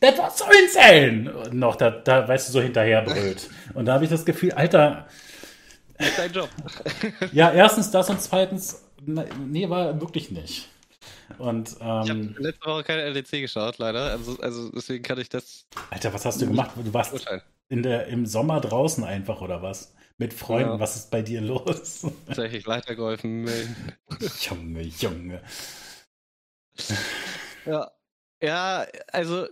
Das war so insane! Noch da, da, weißt du, so hinterher brüllt. Und da habe ich das Gefühl, Alter. Ist dein Job. ja, erstens das und zweitens, nee, war wirklich nicht. Und, ähm, ich habe letzte Woche keine LDC geschaut, leider. Also, also deswegen kann ich das. Alter, was hast du gemacht? Du warst in der, im Sommer draußen einfach, oder was? Mit Freunden, ja. was ist bei dir los? Tatsächlich weitergeholfen. Junge, Junge. Ja. Ja, also,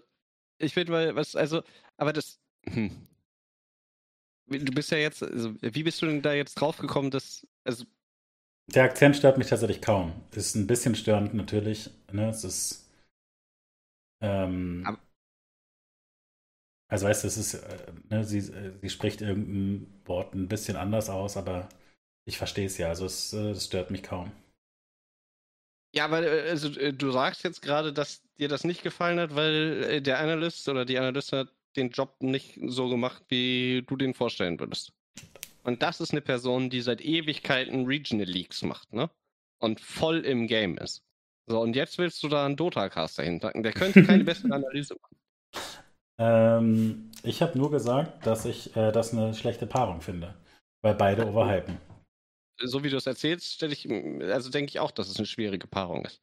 ich finde mal, was, also, aber das. Hm. Du bist ja jetzt, also, wie bist du denn da jetzt draufgekommen, dass, also. Der Akzent stört mich tatsächlich kaum. Ist ein bisschen störend natürlich. Ne? Es ist. Ähm, aber, also weißt du, es ist, äh, ne, sie, äh, sie spricht irgendein Wort ein bisschen anders aus, aber ich verstehe es ja, also es, äh, es stört mich kaum. Ja, weil also, du sagst jetzt gerade, dass dir das nicht gefallen hat, weil der Analyst oder die Analystin hat den Job nicht so gemacht, wie du den vorstellen würdest. Und das ist eine Person, die seit Ewigkeiten Regional Leagues macht, ne? Und voll im Game ist. So, und jetzt willst du da einen Dota-Caster hinpacken. Der könnte keine bessere Analyse machen. Ähm, ich habe nur gesagt, dass ich äh, das eine schlechte Paarung finde, weil beide overhypen. So wie du es erzählst, stelle ich, also denke ich auch, dass es eine schwierige Paarung ist.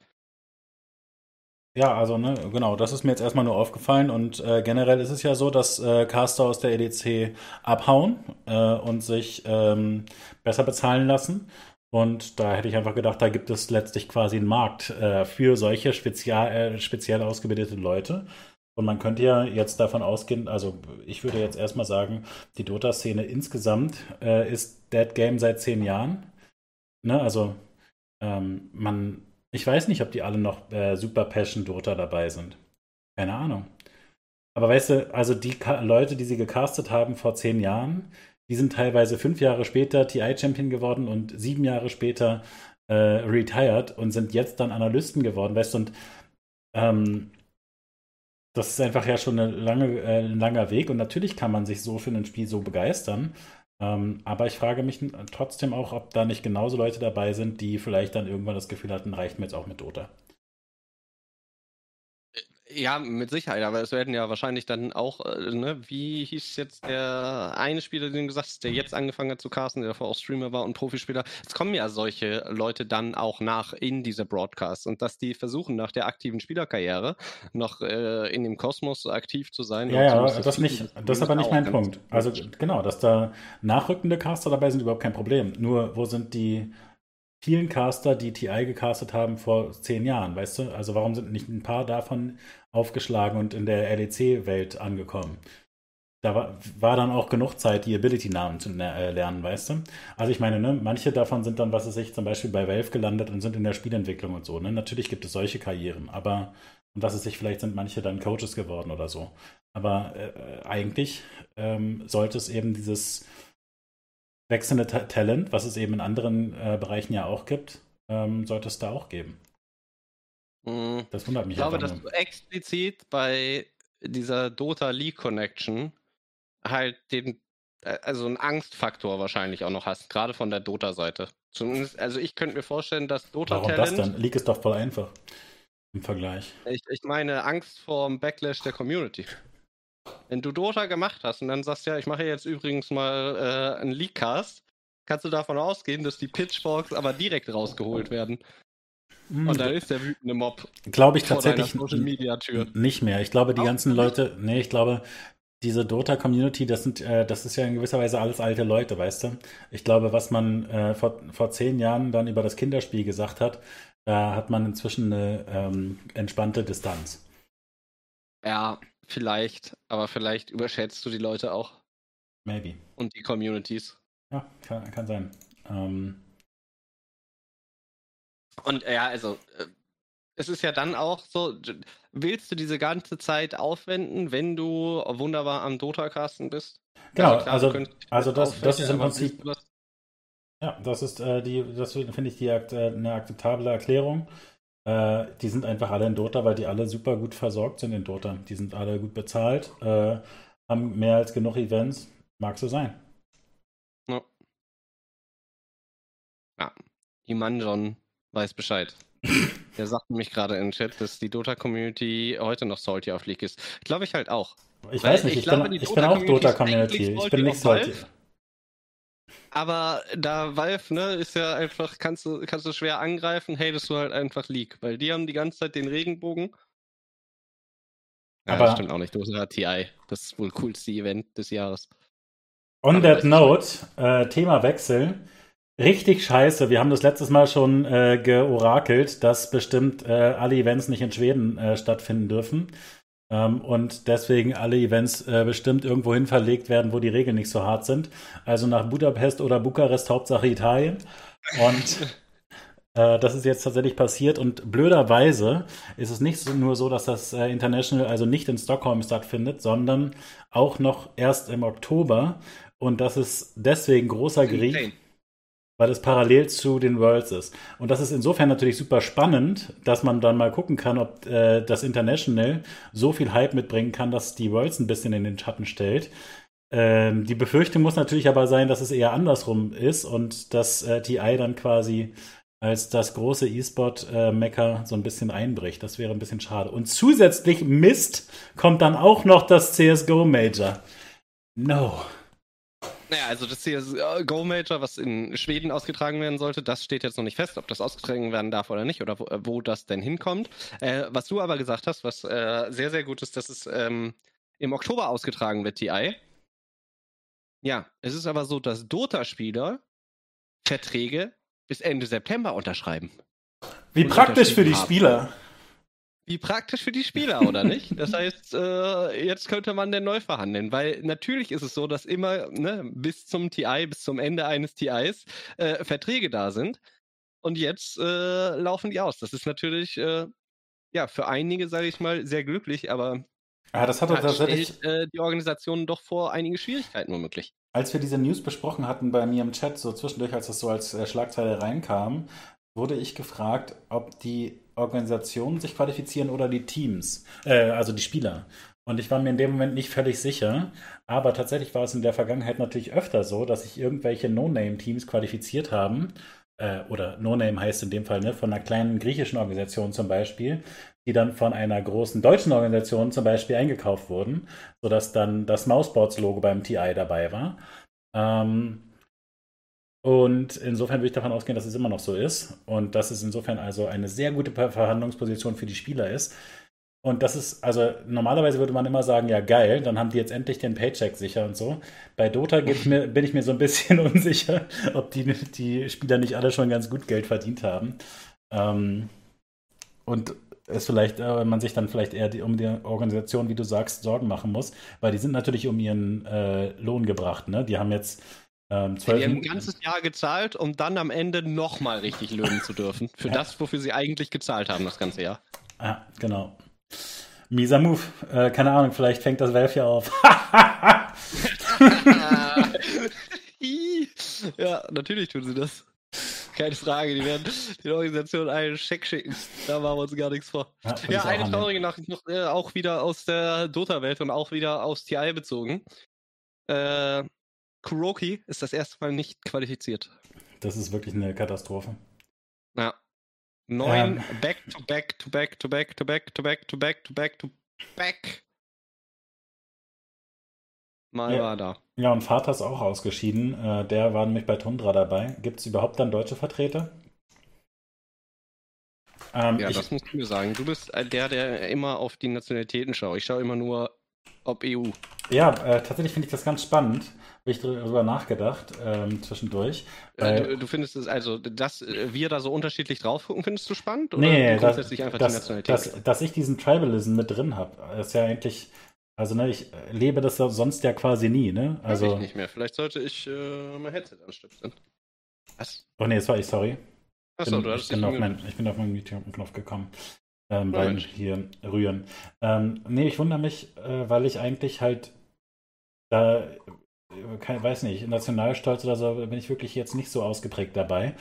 Ja, also ne, genau, das ist mir jetzt erstmal nur aufgefallen und äh, generell ist es ja so, dass äh, Caster aus der EDC abhauen äh, und sich ähm, besser bezahlen lassen. Und da hätte ich einfach gedacht, da gibt es letztlich quasi einen Markt äh, für solche spezial, äh, speziell ausgebildete Leute. Und man könnte ja jetzt davon ausgehen, also ich würde jetzt erstmal sagen, die Dota-Szene insgesamt äh, ist Dead Game seit zehn Jahren. Ne? Also ähm, man, ich weiß nicht, ob die alle noch äh, Super Passion Dota dabei sind. Keine Ahnung. Aber weißt du, also die Ka Leute, die sie gecastet haben vor zehn Jahren, die sind teilweise fünf Jahre später TI-Champion geworden und sieben Jahre später äh, retired und sind jetzt dann Analysten geworden, weißt du, und ähm, das ist einfach ja schon eine lange, äh, ein langer Weg und natürlich kann man sich so für ein Spiel so begeistern. Ähm, aber ich frage mich trotzdem auch, ob da nicht genauso Leute dabei sind, die vielleicht dann irgendwann das Gefühl hatten, reicht mir jetzt auch mit Dota. Ja, mit Sicherheit, aber es werden ja wahrscheinlich dann auch, äh, ne, wie hieß jetzt der eine Spieler, den du gesagt hast, der jetzt angefangen hat zu casten, der davor auch Streamer war und Profispieler. Es kommen ja solche Leute dann auch nach in diese Broadcasts und dass die versuchen, nach der aktiven Spielerkarriere noch äh, in dem Kosmos aktiv zu sein. Ja, ja, das, das nicht, das ist aber nicht mein Punkt. Also genau, dass da nachrückende Caster dabei sind, überhaupt kein Problem. Nur, wo sind die vielen Caster, die TI gecastet haben vor zehn Jahren, weißt du? Also warum sind nicht ein paar davon aufgeschlagen und in der LEC-Welt angekommen? da war, war, dann auch genug Zeit, die Ability-Namen zu äh, lernen, weißt du? Also ich meine, ne, manche davon sind dann, was weiß ich, zum Beispiel bei Valve gelandet und sind in der Spielentwicklung und so. Ne? Natürlich gibt es solche Karrieren, aber und was weiß ich, vielleicht sind manche dann Coaches geworden oder so. Aber äh, eigentlich ähm, sollte es eben dieses wechselnde Ta Talent, was es eben in anderen äh, Bereichen ja auch gibt, ähm, sollte es da auch geben. Mhm. Das wundert mich. Ich glaube, dass du explizit bei dieser Dota League Connection halt den, äh, also einen Angstfaktor wahrscheinlich auch noch hast, gerade von der Dota-Seite. Zumindest, also ich könnte mir vorstellen, dass Dota Warum Talent. das dann? League ist doch voll einfach im Vergleich. Ich, ich meine Angst vor dem Backlash der Community. Wenn du Dota gemacht hast und dann sagst, ja, ich mache jetzt übrigens mal äh, einen Leakcast, kannst du davon ausgehen, dass die Pitchforks aber direkt rausgeholt werden. Hm. Und dann ist der wütende Mob. Glaube ich tatsächlich nicht mehr. Ich glaube, die Auch ganzen Leute, nee, ich glaube, diese Dota-Community, das sind, äh, das ist ja in gewisser Weise alles alte Leute, weißt du? Ich glaube, was man äh, vor, vor zehn Jahren dann über das Kinderspiel gesagt hat, da hat man inzwischen eine ähm, entspannte Distanz. Ja, vielleicht, aber vielleicht überschätzt du die Leute auch. Maybe. Und die Communities. Ja, kann, kann sein. Ähm, und ja, also äh, es ist ja dann auch so, willst du diese ganze Zeit aufwenden, wenn du wunderbar am Dota-Casten bist? Genau, also, klar, also, also das, das ist im Prinzip. Ja, das ist äh, die, das finde ich die, äh, eine akzeptable Erklärung. Äh, die sind einfach alle in Dota, weil die alle super gut versorgt sind in Dota. Die sind alle gut bezahlt, äh, haben mehr als genug Events. Mag so sein. Ja. Ja, die Manjon weiß Bescheid. Der sagt nämlich gerade im Chat, dass die Dota-Community heute noch Salty auf League ist. Glaube ich halt auch. Ich weiß nicht, ich, ich, glaube, bin, ich bin, auch Dota-Community. Ich bin nicht Salty. Aber da Valve, ne, ist ja einfach, kannst du, kannst du schwer angreifen, hatest du halt einfach League. Weil die haben die ganze Zeit den Regenbogen. Ja, aber das stimmt auch nicht. Dota TI. Das ist wohl coolste Event des Jahres. On aber that note, äh, Themawechsel. Richtig scheiße. Wir haben das letztes Mal schon äh, georakelt, dass bestimmt äh, alle Events nicht in Schweden äh, stattfinden dürfen. Ähm, und deswegen alle Events äh, bestimmt irgendwohin verlegt werden, wo die Regeln nicht so hart sind. Also nach Budapest oder Bukarest, Hauptsache Italien. Und äh, das ist jetzt tatsächlich passiert. Und blöderweise ist es nicht nur so, dass das äh, International also nicht in Stockholm stattfindet, sondern auch noch erst im Oktober. Und das ist deswegen großer Griech weil es parallel zu den Worlds ist. Und das ist insofern natürlich super spannend, dass man dann mal gucken kann, ob äh, das International so viel Hype mitbringen kann, dass die Worlds ein bisschen in den Schatten stellt. Ähm, die Befürchtung muss natürlich aber sein, dass es eher andersrum ist und dass äh, TI dann quasi als das große E-Sport-Mecker äh, so ein bisschen einbricht. Das wäre ein bisschen schade. Und zusätzlich Mist kommt dann auch noch das CSGO Major. No. Naja, also das CSGO Major, was in Schweden ausgetragen werden sollte, das steht jetzt noch nicht fest, ob das ausgetragen werden darf oder nicht oder wo, äh, wo das denn hinkommt. Äh, was du aber gesagt hast, was äh, sehr, sehr gut ist, dass es ähm, im Oktober ausgetragen wird, TI. Ja, es ist aber so, dass Dota-Spieler Verträge bis Ende September unterschreiben. Wie praktisch für die haben. Spieler. Wie praktisch für die Spieler, oder nicht? Das heißt, äh, jetzt könnte man den neu verhandeln, weil natürlich ist es so, dass immer ne, bis zum TI, bis zum Ende eines TIs äh, Verträge da sind. Und jetzt äh, laufen die aus. Das ist natürlich, äh, ja, für einige, sage ich mal, sehr glücklich, aber ja, das hat da tatsächlich äh, die Organisation doch vor einige Schwierigkeiten womöglich. Als wir diese News besprochen hatten bei mir im Chat, so zwischendurch, als das so als äh, Schlagzeile reinkam, wurde ich gefragt, ob die Organisationen sich qualifizieren oder die Teams, äh, also die Spieler. Und ich war mir in dem Moment nicht völlig sicher. Aber tatsächlich war es in der Vergangenheit natürlich öfter so, dass sich irgendwelche No-Name-Teams qualifiziert haben. Äh, oder No-Name heißt in dem Fall ne, von einer kleinen griechischen Organisation zum Beispiel, die dann von einer großen deutschen Organisation zum Beispiel eingekauft wurden, sodass dann das Mouseboards-Logo beim TI dabei war. Ähm, und insofern würde ich davon ausgehen, dass es immer noch so ist und dass es insofern also eine sehr gute Verhandlungsposition für die Spieler ist. Und das ist, also normalerweise würde man immer sagen, ja geil, dann haben die jetzt endlich den Paycheck sicher und so. Bei Dota mir, bin ich mir so ein bisschen unsicher, ob die, die Spieler nicht alle schon ganz gut Geld verdient haben. Ähm, und ist vielleicht, äh, man sich dann vielleicht eher die, um die Organisation, wie du sagst, Sorgen machen muss, weil die sind natürlich um ihren äh, Lohn gebracht. Ne? Die haben jetzt ähm, die haben ein ganzes Jahr gezahlt, um dann am Ende nochmal richtig löhnen zu dürfen. Für ja. das, wofür sie eigentlich gezahlt haben, das ganze Jahr. Ja, genau. Mieser Move. Äh, keine Ahnung, vielleicht fängt das Valve ja auf. ja, natürlich tun sie das. Keine Frage, die werden die Organisation einen Scheck schicken. Da machen wir uns gar nichts vor. Ja, ja eine traurige Nachricht noch, äh, auch wieder aus der Dota-Welt und auch wieder aus TI bezogen. Äh, Kuroki ist das erste Mal nicht qualifiziert. Das ist wirklich eine Katastrophe. Ja. Neun ähm. back to back to back to back to back to back to back to back to back. Mal ja. war da. Ja, und Vater ist auch ausgeschieden. Äh, der war nämlich bei Tundra dabei. Gibt es überhaupt dann deutsche Vertreter? Ähm, ja, das musst du mir sagen. Du bist der, der immer auf die Nationalitäten schaut. Ich schaue immer nur, ob EU. Ja, äh, tatsächlich finde ich das ganz spannend. Habe ich darüber nachgedacht ähm, zwischendurch. Äh, du, du, findest es also, dass wir da so unterschiedlich drauf gucken, findest du spannend? Oder nee, grundsätzlich das, einfach das, die Nationalität? Das, dass ich diesen Tribalism mit drin habe, ist ja eigentlich also, ne, ich lebe das sonst ja quasi nie, ne? Also. Weiß ich nicht mehr. Vielleicht sollte ich äh, mein Headset anstöpseln. Was? Oh ne, das war ich, sorry. Achso, du hast ich bin, auf mein, ich bin auf meinen Mute-Knopf gekommen. Ähm, oh, beim hier rühren. Ähm, nee, ich wundere mich, äh, weil ich eigentlich halt da, äh, kein, weiß nicht, Nationalstolz oder so, bin ich wirklich jetzt nicht so ausgeprägt dabei.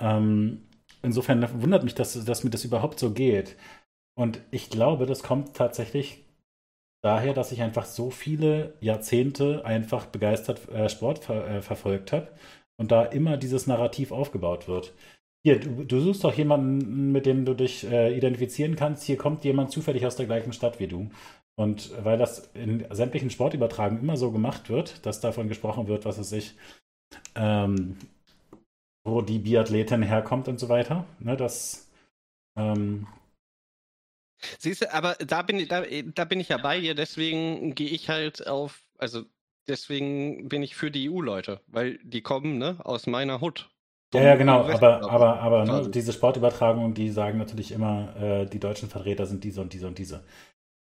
Ähm, insofern wundert mich, dass, dass mir das überhaupt so geht. Und ich glaube, das kommt tatsächlich daher, dass ich einfach so viele Jahrzehnte einfach begeistert äh, Sport ver äh, verfolgt habe und da immer dieses Narrativ aufgebaut wird. Hier, du, du suchst doch jemanden, mit dem du dich äh, identifizieren kannst. Hier kommt jemand zufällig aus der gleichen Stadt wie du. Und weil das in sämtlichen Sportübertragungen immer so gemacht wird, dass davon gesprochen wird, was es sich, ähm, wo die Biathletin herkommt und so weiter, ne, das ähm, Siehst du, aber da bin, da, da bin ich ja bei dir, deswegen gehe ich halt auf, also deswegen bin ich für die EU-Leute, weil die kommen ne, aus meiner Hut. Ja, ja, genau, aber, aber, aber ne, diese Sportübertragungen, die sagen natürlich immer, äh, die deutschen Vertreter sind diese und diese und diese.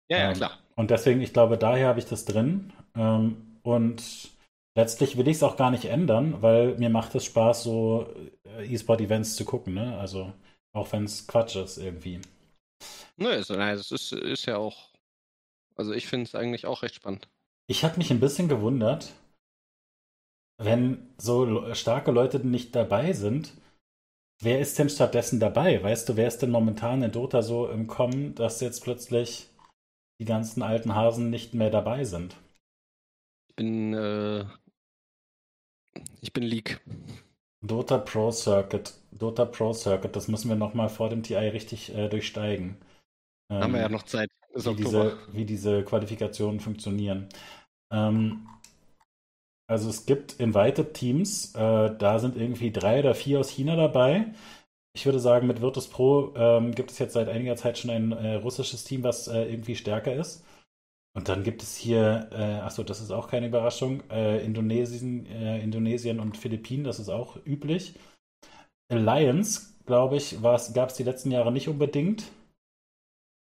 Ja, ja, ähm, klar. Und deswegen, ich glaube, daher habe ich das drin. Ähm, und letztlich will ich es auch gar nicht ändern, weil mir macht es Spaß, so äh, E-Sport-Events zu gucken, ne? Also auch wenn es Quatsch ist irgendwie. Nö, es, es ist, ist ja auch. Also ich finde es eigentlich auch recht spannend. Ich habe mich ein bisschen gewundert, wenn so starke Leute nicht dabei sind. Wer ist denn stattdessen dabei? Weißt du, wer ist denn momentan in Dota so im Kommen, dass jetzt plötzlich die ganzen alten Hasen nicht mehr dabei sind? Ich bin, äh, ich bin League. Dota Pro Circuit. Dota Pro Circuit, das müssen wir nochmal vor dem TI richtig äh, durchsteigen. Ähm, Haben wir ja noch Zeit. Wie diese, wie diese, Qualifikationen funktionieren. Ähm, also es gibt Invited Teams, äh, da sind irgendwie drei oder vier aus China dabei. Ich würde sagen, mit Virtus Pro ähm, gibt es jetzt seit einiger Zeit schon ein äh, russisches Team, was äh, irgendwie stärker ist. Und dann gibt es hier, äh, achso, das ist auch keine Überraschung, äh, Indonesien, äh, Indonesien und Philippinen, das ist auch üblich. Alliance, glaube ich, gab es die letzten Jahre nicht unbedingt.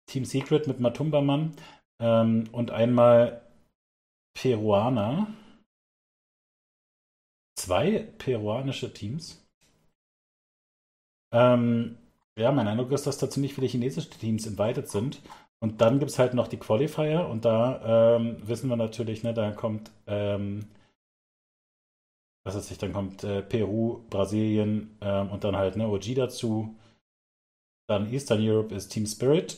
Team Secret mit Matumbaman ähm, und einmal Peruaner. Zwei peruanische Teams. Ähm, ja, mein Eindruck ist, dass da ziemlich viele chinesische Teams invited sind. Und dann gibt es halt noch die Qualifier und da ähm, wissen wir natürlich, ne, da kommt, ähm, was weiß ich, dann kommt äh, Peru, Brasilien ähm, und dann halt ne, OG dazu. Dann Eastern Europe ist Team Spirit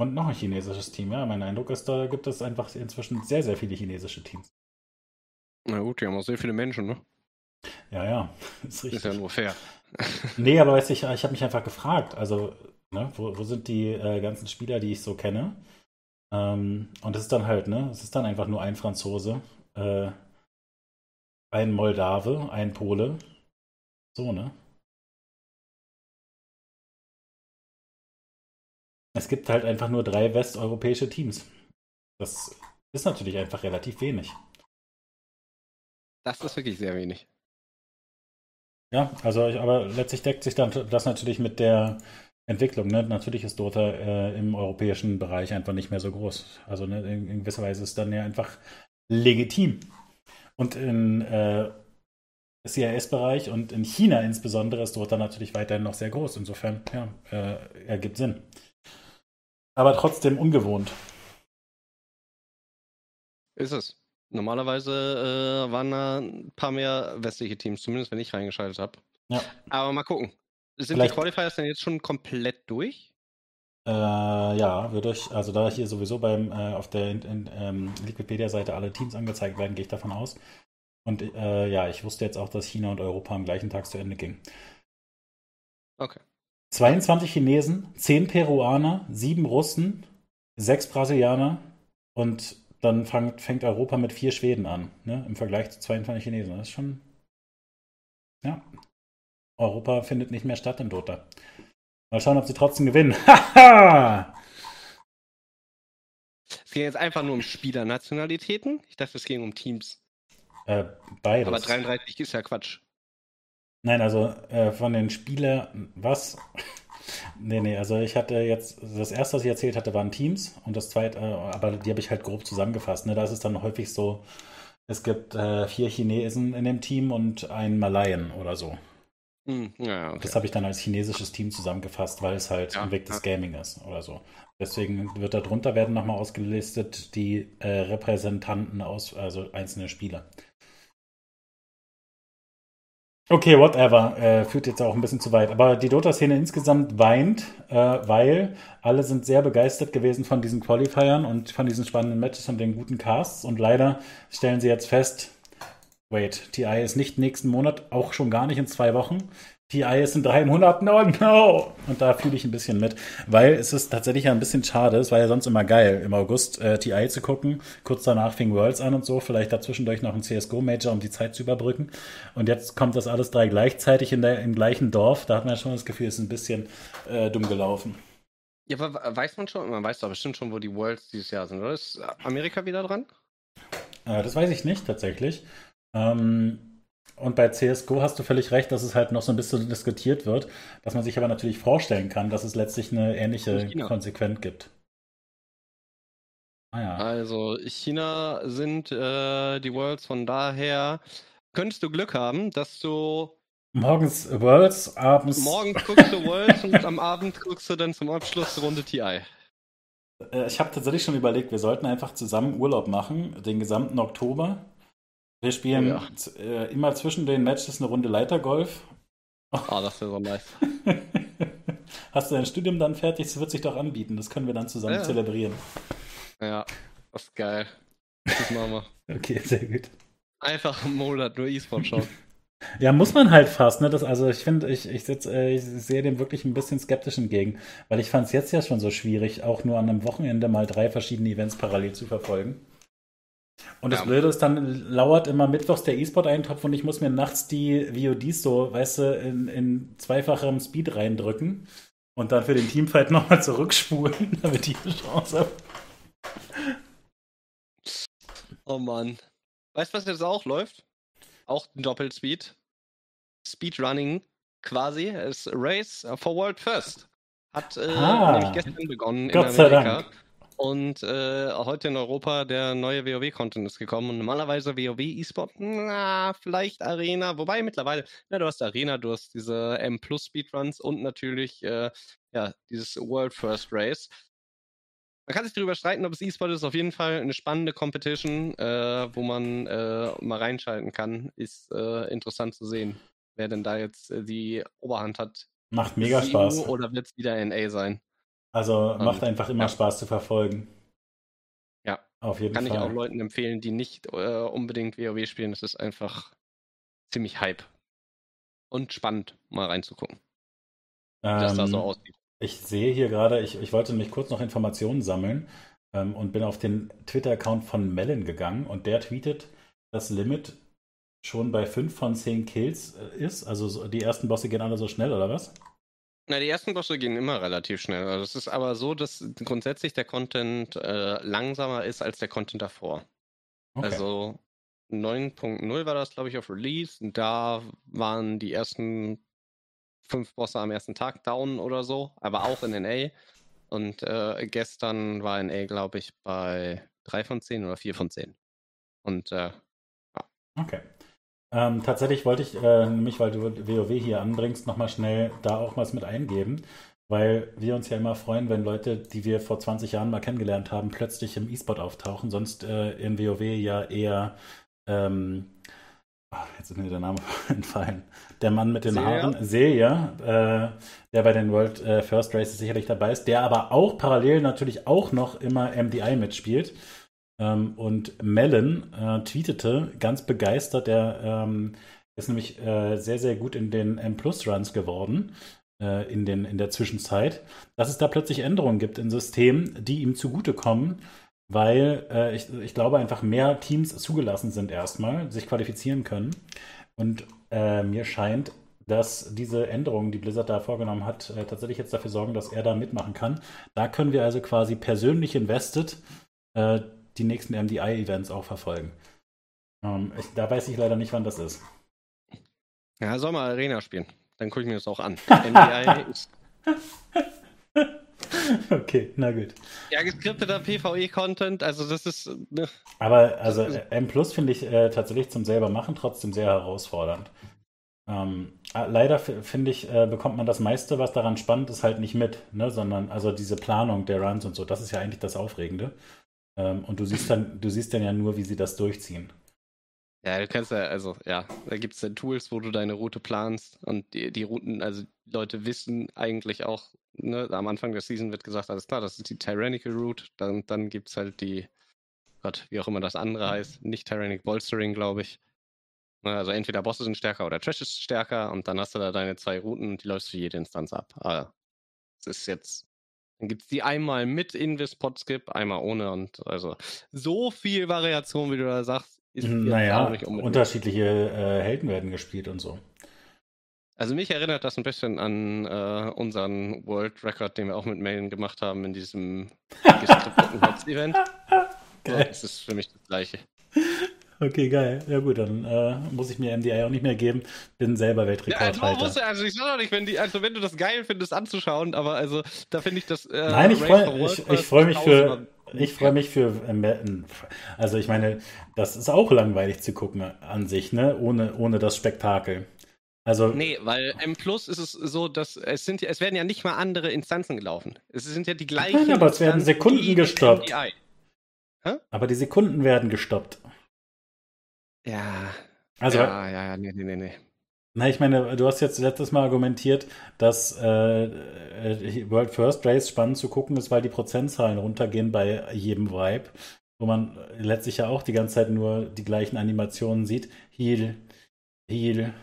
Und noch ein chinesisches Team, ja. Mein Eindruck ist, da gibt es einfach inzwischen sehr, sehr viele chinesische Teams. Na gut, die haben auch sehr viele Menschen, ne? Ja, ja, ist richtig. Ist ja nur fair. nee, aber weißt du, ich, ich habe mich einfach gefragt, also, ne, wo, wo sind die äh, ganzen Spieler, die ich so kenne? Ähm, und es ist dann halt, ne, es ist dann einfach nur ein Franzose, äh, ein Moldave, ein Pole. So, ne? Es gibt halt einfach nur drei westeuropäische Teams. Das ist natürlich einfach relativ wenig. Das ist wirklich sehr wenig. Ja, also ich, aber letztlich deckt sich dann das natürlich mit der Entwicklung. Ne? Natürlich ist Dota äh, im europäischen Bereich einfach nicht mehr so groß. Also ne, in, in, gewisser Weise ist dann ja einfach legitim. Und in äh, CIS-Bereich und in China insbesondere ist Dota natürlich weiterhin noch sehr groß. Insofern, ja, äh, ergibt Sinn. Aber trotzdem ungewohnt. Ist es. Normalerweise äh, waren da ein paar mehr westliche Teams, zumindest wenn ich reingeschaltet habe. Ja. Aber mal gucken. Sind Vielleicht- die Qualifiers denn jetzt schon komplett durch? Äh, ja, wird euch, also da hier sowieso beim äh, auf der ähm, Wikipedia-Seite alle Teams angezeigt werden, gehe ich davon aus. Und äh, ja, ich wusste jetzt auch, dass China und Europa am gleichen Tag zu Ende ging. Okay. 22 Chinesen, 10 Peruaner, 7 Russen, 6 Brasilianer und dann fang, fängt Europa mit 4 Schweden an, ne? Im Vergleich zu 22 Chinesen. Das ist schon. Ja. Europa findet nicht mehr statt in Dota. Mal schauen, ob sie trotzdem gewinnen. Es ging jetzt einfach nur um Spielernationalitäten. Ich dachte, es ging um Teams. äh, beides. Aber 33 ist ja Quatsch. Nein, also äh, von den Spielern, was? Nee, nee, also ich hatte jetzt, das erste, was ich erzählt hatte, waren Teams und das zweite, äh, aber die habe ich halt grob zusammengefasst. Ne? Da ist es dann häufig so, es gibt äh, vier Chinesen in dem Team und einen Malayen oder so. Hm, ja, okay. Das habe ich dann als chinesisches Team zusammengefasst, weil es halt Ja, im Weg des ja. Gaming ist oder so. Deswegen wird darunter werden nochmal ausgelistet die äh, Repräsentanten aus, also einzelne Spieler. Okay, whatever. Äh, führt jetzt auch ein bisschen zu weit. Aber die Dota-Szene insgesamt weint, äh, weil alle sind sehr begeistert gewesen von diesen Qualifiern und von diesen spannenden Matches und den guten Casts. Und leider stellen sie jetzt fest, wait, TI ist nicht nächsten Monat, auch schon gar nicht in zwei Wochen. TI ist in drei Monaten, oh no! Und da fühle ich ein bisschen mit, weil es ist tatsächlich ja ein bisschen schade. Es war ja sonst immer geil, im August äh, TI zu gucken. Kurz danach fing Worlds an und so. Vielleicht dazwischendurch noch ein CSGO-Major, um die Zeit zu überbrücken. Und jetzt kommt das alles drei gleichzeitig in der, im gleichen Dorf. Da hat man ja schon das Gefühl, es ist ein bisschen äh, dumm gelaufen. Ja, aber weiß man schon? Man weiß doch bestimmt schon, wo die Worlds dieses Jahr sind, oder? Ist Amerika wieder dran? Äh, das weiß ich nicht tatsächlich. Ähm, und bei CSGO hast du völlig recht, dass es halt noch so ein bisschen diskutiert wird, dass man sich aber natürlich vorstellen kann, dass es letztlich eine ähnliche. Konsequenz gibt. Ah ja. Also, China sind äh, die Worlds, von daher könntest du Glück haben, dass du Morgens Worlds, abends. morgens guckst du Worlds und am Abend guckst du dann zum Abschluss Runde TI. Äh, ich habe tatsächlich schon überlegt, wir sollten einfach zusammen Urlaub machen, den gesamten Oktober. Wir spielen Oh ja. äh, immer zwischen den Matches eine Runde Leitergolf. Ah, das wäre so nice. Hast du dein Studium dann fertig? Das wird sich doch anbieten. Das können wir dann zusammen Ja. zelebrieren. Ja, das ist geil. Das machen wir. Okay, sehr gut. Einfach im Monat nur E-Sport schauen. Ja, muss man halt fast, ne? Das, also ich finde, ich, ich, sitz, äh, ich sehe dem wirklich ein bisschen skeptisch entgegen, weil ich fand es jetzt ja schon so schwierig, auch nur an einem Wochenende mal drei verschiedene Events parallel zu verfolgen. Und das Ja. Blöde ist, dann lauert immer mittwochs der E-Sport-Eintopf und ich muss mir nachts die VODs so, weißt du, in, in zweifachem Speed reindrücken und dann für den Teamfight nochmal zurückspulen, damit ich eine Chance habe. Oh Mann. Weißt du, was jetzt auch läuft? Auch ein Doppelspeed. Speedrunning quasi. Es Race for World First. Hat äh, Ah. nämlich gestern begonnen Gott in sei Amerika. Dank. Und äh, heute in Europa der neue WoW-Content ist gekommen. Und normalerweise WoW E-Sport, na, vielleicht Arena. Wobei mittlerweile, na, du hast Arena, du hast diese M Plus Speedruns und natürlich äh, ja, dieses World First Race. Man kann sich darüber streiten, ob es E-Sport ist. Auf jeden Fall eine spannende Competition, äh, wo man äh, mal reinschalten kann. Ist äh, interessant zu sehen, wer denn da jetzt äh, die Oberhand hat. Macht mega Spaß. Oder wird es wieder NA sein? Also Ähm, macht einfach immer ja. Spaß zu verfolgen. Ja. Auf jeden Kann ich Fall. auch Leuten empfehlen, die nicht äh, unbedingt WoW spielen. Es ist einfach ziemlich Hype. Und spannend, mal reinzugucken, wie das da so Ähm, aussieht. Ich sehe hier gerade, ich, ich wollte nämlich kurz noch Informationen sammeln ähm, und bin auf den Twitter-Account von Melon gegangen und der tweetet, das Limit schon bei 5 von 10 Kills äh, ist. Also so, die ersten Bosse gehen alle so schnell, oder was? Na, die ersten Bosse gehen immer relativ schnell. Also es ist aber so, dass grundsätzlich der Content äh, langsamer ist als der Content davor. Okay. Also 9.0 war das, glaube ich, auf Release. Da waren die ersten fünf Bosse am ersten Tag down oder so, aber auch in NA. Und äh, gestern war NA, glaube ich, bei 3 von 10 oder 4 von 10. Und äh, ja. Okay. Ähm, tatsächlich wollte ich, äh, nämlich weil du WoW hier anbringst, nochmal schnell da auch was mit eingeben, weil wir uns ja immer freuen, wenn Leute, die wir vor 20 Jahren mal kennengelernt haben, plötzlich im E-Sport auftauchen, sonst äh, im WoW ja eher ähm, Ach, jetzt ist mir der Name entfallen. Der Mann mit den Seja. Haaren, Seja, äh, der bei den World äh, First Races sicherlich dabei ist, der aber auch parallel natürlich auch noch immer MDI mitspielt. Ähm, und Mellon äh, tweetete ganz begeistert, der ähm, ist nämlich äh, sehr, sehr gut in den M-Plus-Runs geworden äh, in, den, in der Zwischenzeit, dass es da plötzlich Änderungen gibt im System, die ihm zugutekommen weil äh, ich, ich glaube einfach mehr Teams zugelassen sind erstmal, sich qualifizieren können. Und äh, mir scheint, dass diese Änderungen, die Blizzard da vorgenommen hat, äh, tatsächlich jetzt dafür sorgen, dass er da mitmachen kann. Da können wir also quasi persönlich invested äh, die nächsten MDI-Events auch verfolgen. Ähm, ich, da weiß ich leider nicht, wann das ist. Ja, soll mal Arena spielen. Dann gucke ich mir das auch an. MDI ist Okay, na gut. Ja, geskripteter PvE-Content, also das ist. Ne. Aber also M Plus finde ich äh, tatsächlich zum selber machen trotzdem sehr herausfordernd. Ähm, ah, leider finde ich, äh, bekommt man das meiste, was daran spannend ist, halt nicht mit, ne? sondern also diese Planung der Runs und so, das ist ja eigentlich das Aufregende. Ähm, und du siehst dann, du siehst dann ja nur, wie sie das durchziehen. Ja, du kannst ja, also ja, da gibt es dann Tools, wo du deine Route planst und die, die Routen, also Leute wissen eigentlich auch, ne, am Anfang der Season wird gesagt, alles klar, das ist die Tyrannical Route. Dann, dann gibt es halt die, Gott, wie auch immer das andere heißt, nicht Tyrannic Bolstering, glaube ich. Ne, also entweder Bosse sind stärker oder Trash ist stärker und dann hast du da deine zwei Routen und die läufst für jede Instanz ab. Aber es ist jetzt, dann gibt es die einmal mit Invis Podskip, einmal ohne und also so viel Variation, wie du da sagst, ist naja, nicht unbedingt. unterschiedliche äh, Helden werden gespielt und so. Also mich erinnert das ein bisschen an äh, unseren World Record, den wir auch mit Mailen gemacht haben in diesem geskripteten Event. Geil. das ist für mich das gleiche. Okay, geil. Ja gut, dann äh, muss ich mir MDI auch nicht mehr geben. Bin selber Weltrekordhalter. Ja, also, also ich sag doch nicht, wenn, die, also wenn du das geil findest anzuschauen, aber also da finde ich das. Äh, Nein, ich freue ich, ich freu mich für. Ich freue mich für. Äh, also ich meine, das ist auch langweilig zu gucken an sich, ne? Ohne, ohne das Spektakel. Also, nee, weil M Plus ist es so, dass es sind es werden ja nicht mal andere Instanzen gelaufen. Es sind ja die gleichen. Nein, aber es werden Sekunden gestoppt. Aber die Sekunden werden gestoppt. Ja. Also, ja, ja, ja, nee, nee, nee, Na, ich meine, du hast jetzt letztes Mal argumentiert, dass äh, äh, World First Race spannend zu gucken ist, weil die Prozentzahlen runtergehen bei jedem Vibe, wo man letztlich ja auch die ganze Zeit nur die gleichen Animationen sieht. Heal, Heal,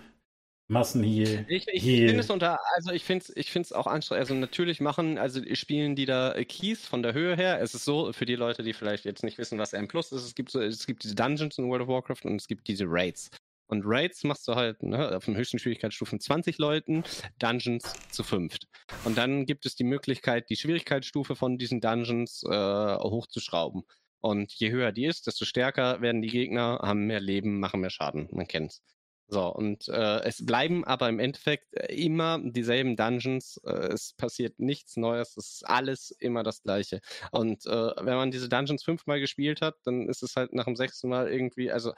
Massenheal. Ich, ich, finde es unter, also ich finde es ich find's auch anstrengend. Also natürlich machen, also spielen die da Keys von der Höhe her. Es ist so, für die Leute, die vielleicht jetzt nicht wissen, was M Plus ist, es gibt so, es gibt diese Dungeons in World of Warcraft und es gibt diese Raids. Und Raids machst du halt ne, auf den höchsten Schwierigkeitsstufen 20 Leuten, Dungeons zu fünft. Und dann gibt es die Möglichkeit, die Schwierigkeitsstufe von diesen Dungeons äh, hochzuschrauben. Und je höher die ist, desto stärker werden die Gegner, haben mehr Leben, machen mehr Schaden. Man kennt's. So, und äh, es bleiben aber im Endeffekt äh, immer dieselben Dungeons. Äh, es passiert nichts Neues, es ist alles immer das Gleiche. Und äh, wenn man diese Dungeons fünfmal gespielt hat, dann ist es halt nach dem sechsten Mal irgendwie, also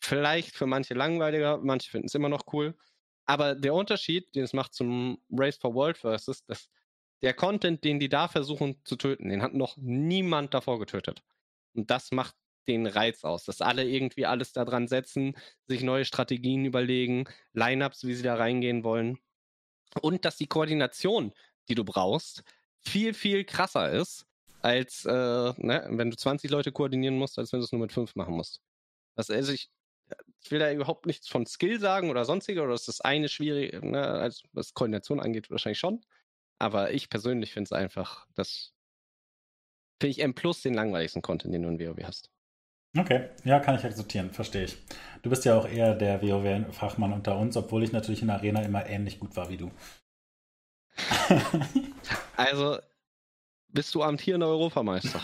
vielleicht für manche langweiliger, manche finden es immer noch cool. Aber der Unterschied, den es macht zum Race for World Versus, dass der Content, den die da versuchen zu töten, den hat noch niemand davor getötet. Und das macht den Reiz aus, dass alle irgendwie alles daran setzen, sich neue Strategien überlegen, Lineups, wie sie da reingehen wollen. Und dass die Koordination, die du brauchst, viel, viel krasser ist, als äh, ne, wenn du 20 Leute koordinieren musst, als wenn du es nur mit 5 machen musst. Das, also ich, ich will da überhaupt nichts von Skill sagen oder sonstiger, oder ist das eine schwierig, ne, also was Koordination angeht, wahrscheinlich schon. Aber ich persönlich finde es einfach, das finde ich M Plus den langweiligsten Content, den du in WoW hast. Okay, ja, kann ich akzeptieren, verstehe ich. Du bist ja auch eher der WoW-Fachmann unter uns, obwohl ich natürlich in der Arena immer ähnlich gut war wie du. also, bist du amtierender Europameister?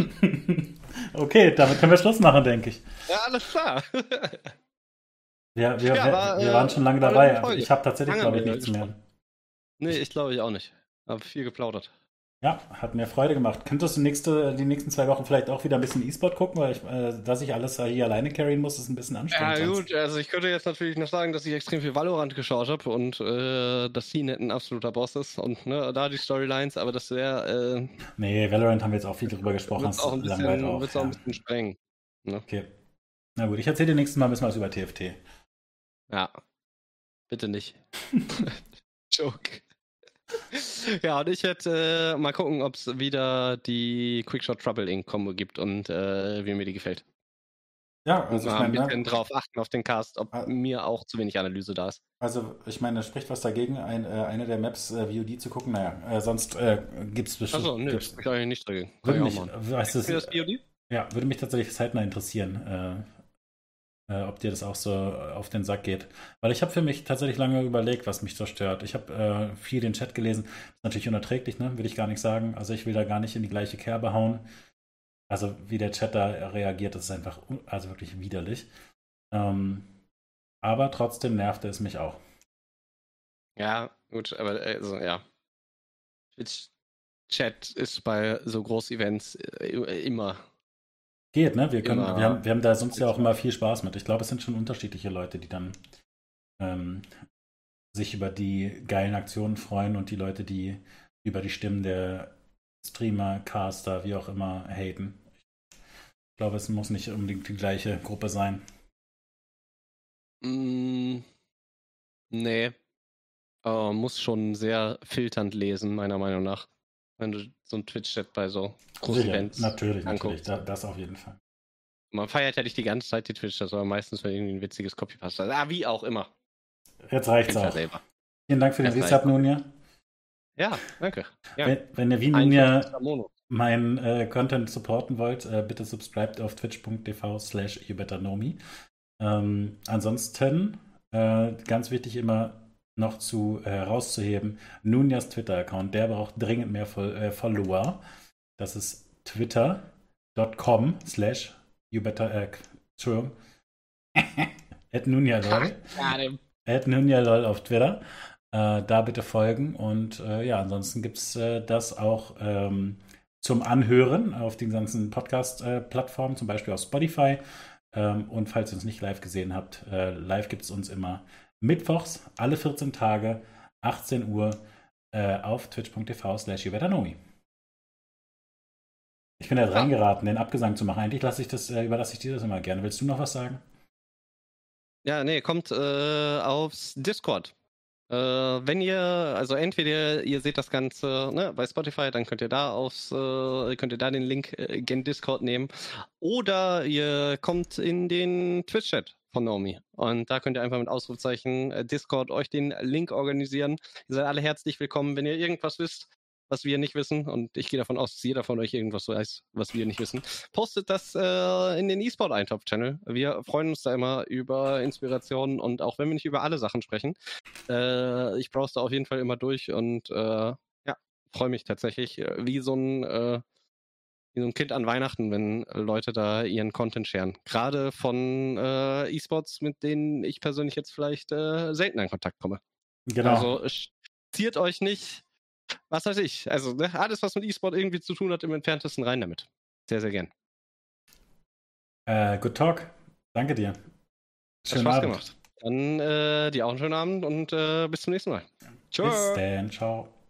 okay, damit können wir Schluss machen, denke ich. Ja, alles klar. wir, wir, ja, war, wir, waren schon lange dabei. Ich habe tatsächlich, glaube ich, nichts mehr. Nee, ich glaube ich auch nicht. Habe viel geplaudert. Ja, hat mir Freude gemacht. Könntest du nächste, die nächsten zwei Wochen vielleicht auch wieder ein bisschen E-Sport gucken, weil ich, äh, dass ich alles hier alleine carryen muss, ist ein bisschen anstrengend. Ja, gut, also ich könnte jetzt natürlich noch sagen, dass ich extrem viel Valorant geschaut habe und äh, dass CNET ein absoluter Boss ist und ne, da die Storylines, aber das wäre. Äh, nee, Valorant haben wir jetzt auch viel drüber gesprochen. Wird auch ein bisschen, auch, ja. auch ein bisschen sprengen. Ne? Okay. Na gut, ich erzähle dir nächstes Mal ein bisschen was über TFT. Ja. Bitte nicht. Joke. ja, und ich werde äh, mal gucken, ob es wieder die Quickshot Trouble Inc. Combo gibt und äh, wie mir die gefällt. Ja, also mal ich meine, ein bisschen ne? drauf achten auf den Cast, ob ah, mir auch zu wenig Analyse da ist. Also, ich meine, da spricht was dagegen, ein, äh, eine der Maps äh, VOD zu gucken. Naja, äh, sonst äh, gibt es bestimmt. Achso, nö, spricht eigentlich nicht dagegen. Kann würde mich, weißt du, das VOD? Ja, würde mich tatsächlich zeitnah interessieren. Äh, ob dir das auch so äh, auf den Sack geht. Weil ich habe für mich tatsächlich lange überlegt, was mich so stört. Ich habe äh, viel den Chat gelesen. Ist natürlich unerträglich, ne? Will ich gar nicht sagen. Also ich will da gar nicht in die gleiche Kerbe hauen. Also wie der Chat da reagiert, das ist einfach also wirklich widerlich. Ähm, aber trotzdem nervte es mich auch. Ja, gut, aber also ja. Twitch-Chat ist bei so Groß-Events äh, immer Geht, ne? Wir, können, wir, haben, wir haben da sonst ja auch immer viel Spaß mit. Ich glaube, es sind schon unterschiedliche Leute, die dann ähm, sich über die geilen Aktionen freuen und die Leute, die über die Stimmen der Streamer, Caster, wie auch immer, haten. Ich glaube, es muss nicht unbedingt die gleiche Gruppe sein. Mm, nee. Uh, muss schon sehr filternd lesen, meiner Meinung nach wenn du so einen Twitch-Chat bei so großen Sicher, Events Natürlich, anguckst. natürlich, das auf jeden Fall. Man feiert ja nicht die ganze Zeit die Twitch-Chats, aber meistens, wenn irgendwie ein witziges Copy-Paste Ah, wie auch immer. Jetzt reicht's auch. Selber. Vielen Dank für den Resub, Nunja. Ja, danke. Ja. Wenn, wenn ihr wie Nunja meinen äh, Content supporten wollt, äh, bitte subscribt auf twitch.tv slash youbetterknow ähm, ansonsten, äh, ganz wichtig immer, noch zu äh, herauszuheben. Nunjas Twitter-Account, der braucht dringend mehr Fol äh, Follower. Das ist twitter.com slash you better, äh, Entschuldigung, at nunjalol. at nunjalol auf Twitter. Äh, da bitte folgen und äh, ja, ansonsten gibt es äh, das auch ähm, zum Anhören auf den ganzen Podcast-Plattformen, zum Beispiel auf Spotify. Ähm, und falls ihr uns nicht live gesehen habt, äh, live gibt es uns immer mittwochs, alle 14 Tage, 18 Uhr äh, auf twitch.tv slash Ich bin da ja. reingeraten, den Abgesang zu machen. Eigentlich lasse ich das, äh, überlasse ich dir das immer gerne. Willst du noch was sagen? Ja, nee, kommt äh, aufs Discord. Äh, wenn ihr, also entweder ihr seht das Ganze ne, bei Spotify, dann könnt ihr da aufs, äh, könnt ihr da den Link äh, gen Discord nehmen. Oder ihr kommt in den Twitch-Chat von Naomi. Und da könnt ihr einfach mit Ausrufzeichen äh, Discord euch den Link organisieren. Ihr seid alle herzlich willkommen, wenn ihr irgendwas wisst, was wir nicht wissen. Und ich gehe davon aus, dass jeder von euch irgendwas weiß, was wir nicht wissen. Postet das äh, in den eSport-Eintopf-Channel. Wir freuen uns da immer über Inspirationen und auch wenn wir nicht über alle Sachen sprechen. Äh, ich brauche da auf jeden Fall immer durch und äh, ja, freue mich tatsächlich, äh, wie so ein äh, wie so ein Kind an Weihnachten, wenn Leute da ihren Content scheren. Gerade von äh, E-Sports, mit denen ich persönlich jetzt vielleicht äh, selten in Kontakt komme. Genau. Also ziert euch nicht, was weiß ich. Also ne, alles, was mit E-Sport irgendwie zu tun hat, im entferntesten rein damit. Sehr, sehr gern. Äh, good Talk. Danke dir. Schönen Spaß Abend. gemacht. Dann äh, dir auch einen schönen Abend und äh, bis zum nächsten Mal. Ciao. Bis dann. Ciao.